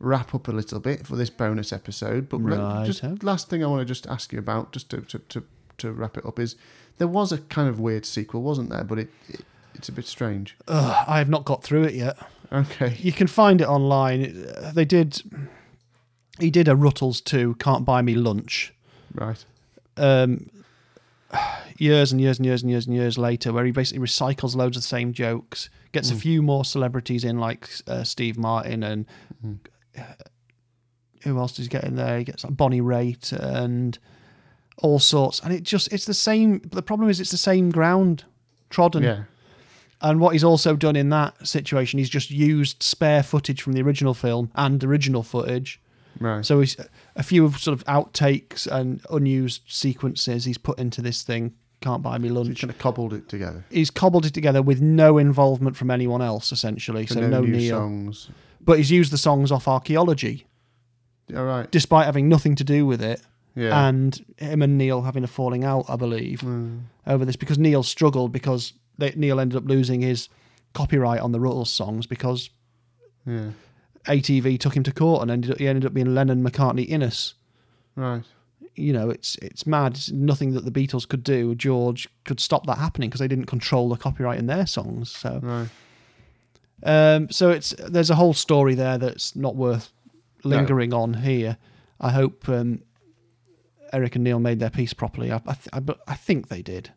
Speaker 1: wrap up a little bit for this bonus episode. But
Speaker 2: Right,
Speaker 1: just last thing I want to just ask you about, just to, to, to, to wrap it up, is there was a kind of weird sequel, wasn't there? But it, it it's a bit strange.
Speaker 2: Ugh, I have not got through it yet.
Speaker 1: Okay.
Speaker 2: You can find it online. They did. He did a Rutles 2, Can't Buy Me Lunch.
Speaker 1: Right.
Speaker 2: Um, years and years and years and years and years later, where he basically recycles loads of the same jokes, gets a
Speaker 1: Mm.
Speaker 2: few more celebrities in, like uh, Steve Martin and
Speaker 1: Mm.
Speaker 2: uh, who else does he get in there? He gets like Bonnie Raitt and all sorts. And it just, it's the same. The problem is, it's the same ground trodden.
Speaker 1: Yeah.
Speaker 2: And what he's also done in that situation, he's just used spare footage from the original film and original footage.
Speaker 1: Right.
Speaker 2: So he's a few sort of outtakes and unused sequences he's put into this thing. Can't buy me lunch.
Speaker 1: He's kind of cobbled it together.
Speaker 2: He's cobbled it together with no involvement from anyone else, essentially. So,
Speaker 1: So
Speaker 2: no,
Speaker 1: no new
Speaker 2: Neil.
Speaker 1: songs.
Speaker 2: But he's used the songs off archaeology,
Speaker 1: All right.
Speaker 2: despite having nothing to do with it.
Speaker 1: Yeah.
Speaker 2: And him and Neil having a falling out, I believe, hmm. over this because Neil struggled because they, Neil ended up losing his copyright on the Rutles songs because
Speaker 1: Yeah.
Speaker 2: ATV took him to court and ended up, he ended up being Lennon McCartney Innes.
Speaker 1: Right.
Speaker 2: You know, it's it's mad. It's nothing that the Beatles could do. George could stop that happening because they didn't control the copyright in their songs. So,
Speaker 1: Right.
Speaker 2: um, so it's there's a whole story there that's not worth
Speaker 1: No.
Speaker 2: lingering on here. I hope um, Eric and Neil made their piece properly. I I, th- I, I think they did,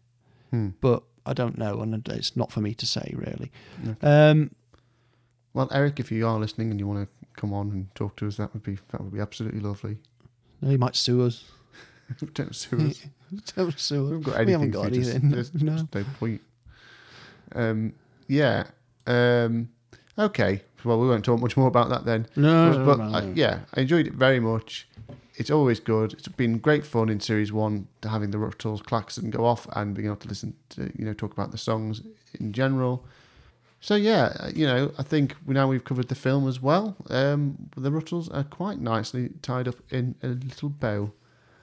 Speaker 1: Hmm.
Speaker 2: but I don't know, and it's not for me to say really.
Speaker 1: Okay.
Speaker 2: Um,
Speaker 1: Well, Eric, if you are listening and you want to come on and talk to us, that would be that would be absolutely lovely.
Speaker 2: he might sue us.
Speaker 1: Don't sue us.
Speaker 2: Don't sue us.
Speaker 1: We haven't got
Speaker 2: We
Speaker 1: anything.
Speaker 2: haven't got
Speaker 1: you
Speaker 2: anything.
Speaker 1: There's,
Speaker 2: No.
Speaker 1: no point. Um, yeah. Um, okay. Well, we won't talk much more about that then.
Speaker 2: No,
Speaker 1: But,
Speaker 2: no,
Speaker 1: but
Speaker 2: no,
Speaker 1: I- yeah, I enjoyed it very much. It's always good. It's been great fun in series one to having the Rutles klaxon go off and being able to listen to you know talk about the songs in general. So yeah, uh, you know, I think we now we've covered the film as well. Um, the Rutles are quite nicely tied up in a little bow.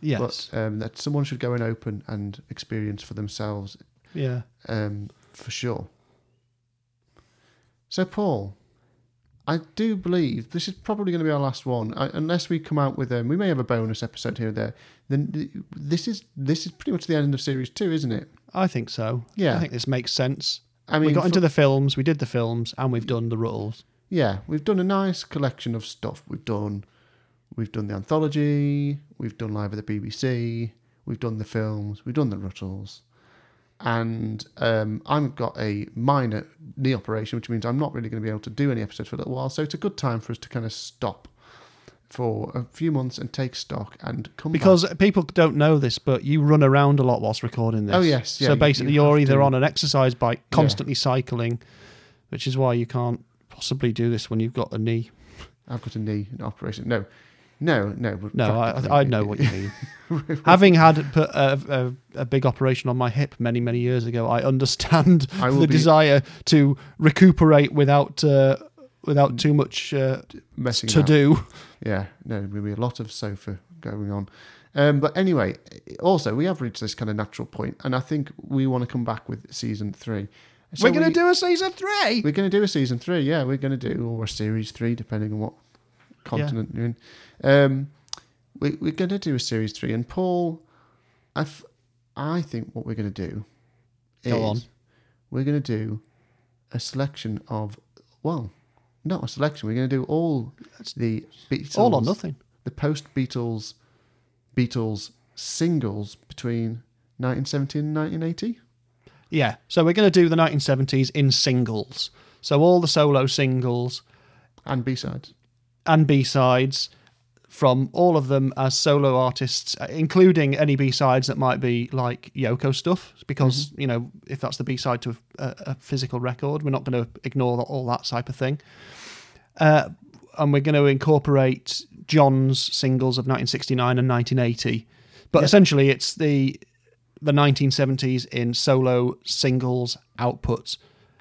Speaker 2: Yes.
Speaker 1: But um, that someone should go and open and experience for themselves.
Speaker 2: Yeah.
Speaker 1: Um, for sure. So Paul, I do believe this is probably going to be our last one, I, unless we come out with um, we may have a bonus episode here or there. Then this is this is pretty much the end of series two, isn't it?
Speaker 2: I think so.
Speaker 1: Yeah.
Speaker 2: I think this makes sense.
Speaker 1: I
Speaker 2: we
Speaker 1: mean,
Speaker 2: got
Speaker 1: for-
Speaker 2: into the films, we did the films, and we've done the Rutles.
Speaker 1: Yeah, we've done a nice collection of stuff. We've done we've done the anthology, we've done live at the BBC, we've done the films, we've done the Rutles. And um, I've got a minor knee operation, which means I'm not really going to be able to do any episodes for a little while. So it's a good time for us to kind of stop for a few months and take stock and come back.
Speaker 2: Because people don't know this, but you run around a lot whilst recording this.
Speaker 1: Oh, yes, yeah,
Speaker 2: so basically,
Speaker 1: you
Speaker 2: are either
Speaker 1: to-
Speaker 2: on an exercise bike, constantly cycling, which is why you can't possibly do this when you've got a knee.
Speaker 1: I've got a knee operation. No, no, no. but
Speaker 2: No, I, I know what you mean. Having had put a, a, a big operation on my hip many, many years ago, I understand
Speaker 1: I
Speaker 2: the
Speaker 1: be-
Speaker 2: desire to recuperate without uh, without too much uh,
Speaker 1: messing
Speaker 2: to
Speaker 1: about.
Speaker 2: do.
Speaker 1: Yeah, no, there'll be a lot of sofa going on. Um, but anyway, also we have reached this kind of natural point, and I think we want to come back with season three. So
Speaker 2: We're going to
Speaker 1: we-
Speaker 2: do a season three.
Speaker 1: We're going to do a season three. Yeah, we're going to do or a series three, depending on what continent you're in. Um, we, we're going to do a series three, and Paul, I, f- I think what we're going to do is
Speaker 2: Go on.
Speaker 1: we're going to do a selection of well, not a selection. We're going to do all the Beatles,
Speaker 2: all or nothing.
Speaker 1: the post Beatles, Beatles singles between 1970 and 1980.
Speaker 2: Yeah. So we're going to do the 1970s in singles. So all the solo singles
Speaker 1: and B sides
Speaker 2: and B sides from all of them as solo artists, uh, including any B sides that might be like Yoko stuff, because you know if that's the B side to a, a physical record, we're not going to ignore all that type of thing. Uh, and we're going to incorporate John's singles of 1969 and 1980, but essentially it's the the 1970s in solo singles outputs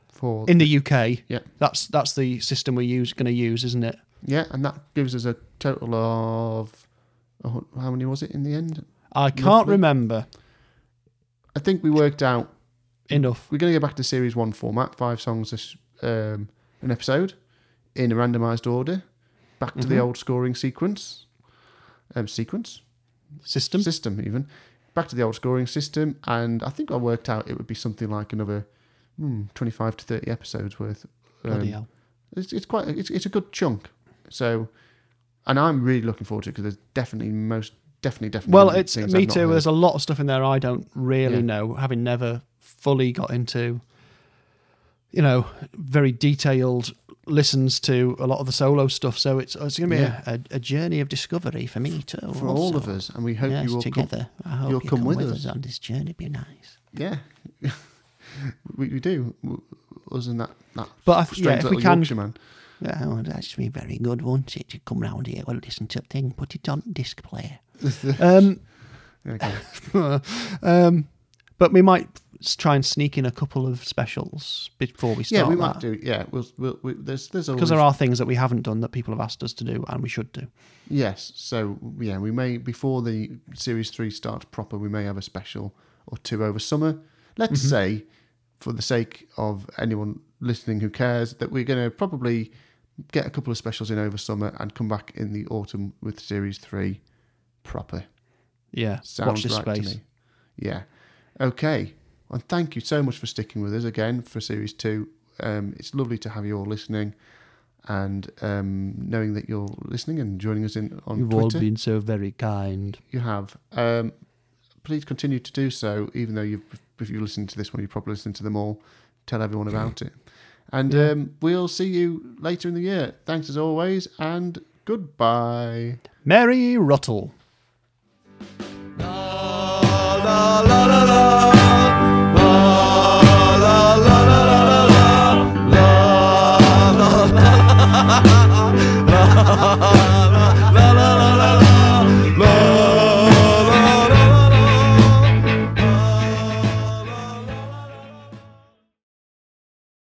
Speaker 1: for
Speaker 2: in the UK.
Speaker 1: Yeah.
Speaker 2: that's that's the system we're use, going to use, isn't it?
Speaker 1: Yeah, and that gives us a total of how many was it in the end?
Speaker 2: I can't
Speaker 1: Roughly?
Speaker 2: remember.
Speaker 1: I think we worked out
Speaker 2: enough.
Speaker 1: We're going to go back to series one format, five songs this, um, an episode in a randomized order, back to the
Speaker 2: Mhm.
Speaker 1: old scoring sequence, um, sequence
Speaker 2: system,
Speaker 1: system even, back to the old scoring system, and I think I worked out it would be something like another hmm, twenty-five to thirty episodes worth. Um,
Speaker 2: Bloody hell.
Speaker 1: It's, it's quite it's, it's a good chunk. So, and I'm really looking forward to it because there's definitely most definitely definitely
Speaker 2: Well, it's me too.
Speaker 1: heard.
Speaker 2: There's a lot of stuff in there I don't really
Speaker 1: Yeah.
Speaker 2: know, having never fully got into, you know, very detailed listens to a lot of the solo stuff. So it's it's going to be
Speaker 1: Yeah.
Speaker 2: a, a, journey of discovery for me too.
Speaker 1: for all of us, and we hope
Speaker 2: Yes,
Speaker 1: you will
Speaker 2: together.
Speaker 1: come.
Speaker 2: I hope
Speaker 1: you'll
Speaker 2: you
Speaker 1: come, with,
Speaker 2: with
Speaker 1: us.
Speaker 2: us on this journey. It'd Be nice.
Speaker 1: Yeah, we, we do. Us and that that
Speaker 2: But I yeah, if we can-
Speaker 1: man.
Speaker 17: Yeah, oh, that's be very good, won't it? To come round here, well, listen to the thing, put it on disc player.
Speaker 2: Um, um, but we might try and sneak in a couple of specials before we start.
Speaker 1: Yeah, we
Speaker 2: that.
Speaker 1: might do. Yeah, we'll, we'll, we, there's there's always
Speaker 2: because there are things that we haven't done that people have asked us to do and we should do.
Speaker 1: Yes, so yeah, we may before the series three starts proper, we may have a special or two over summer. Let's
Speaker 2: Mhm.
Speaker 1: say, for the sake of anyone listening who cares, that we're going to probably get a couple of specials in over summer and come back in the autumn with series three proper.
Speaker 2: Yeah,
Speaker 1: sounds
Speaker 2: watch
Speaker 1: right
Speaker 2: space.
Speaker 1: to me. Yeah, okay. And thank you so much for sticking with us again for series two. Um, it's lovely to have you all listening. And um, knowing that you're listening and joining us in on
Speaker 2: You've
Speaker 1: Twitter.
Speaker 2: all been so very kind.
Speaker 1: You have. Um, please continue to do so, even though you've if you listen to this one, you probably listen to them all. Tell everyone about it. And um, we'll see you later in the year. Thanks as always, and goodbye.
Speaker 2: Mary Ruttle.
Speaker 4: la la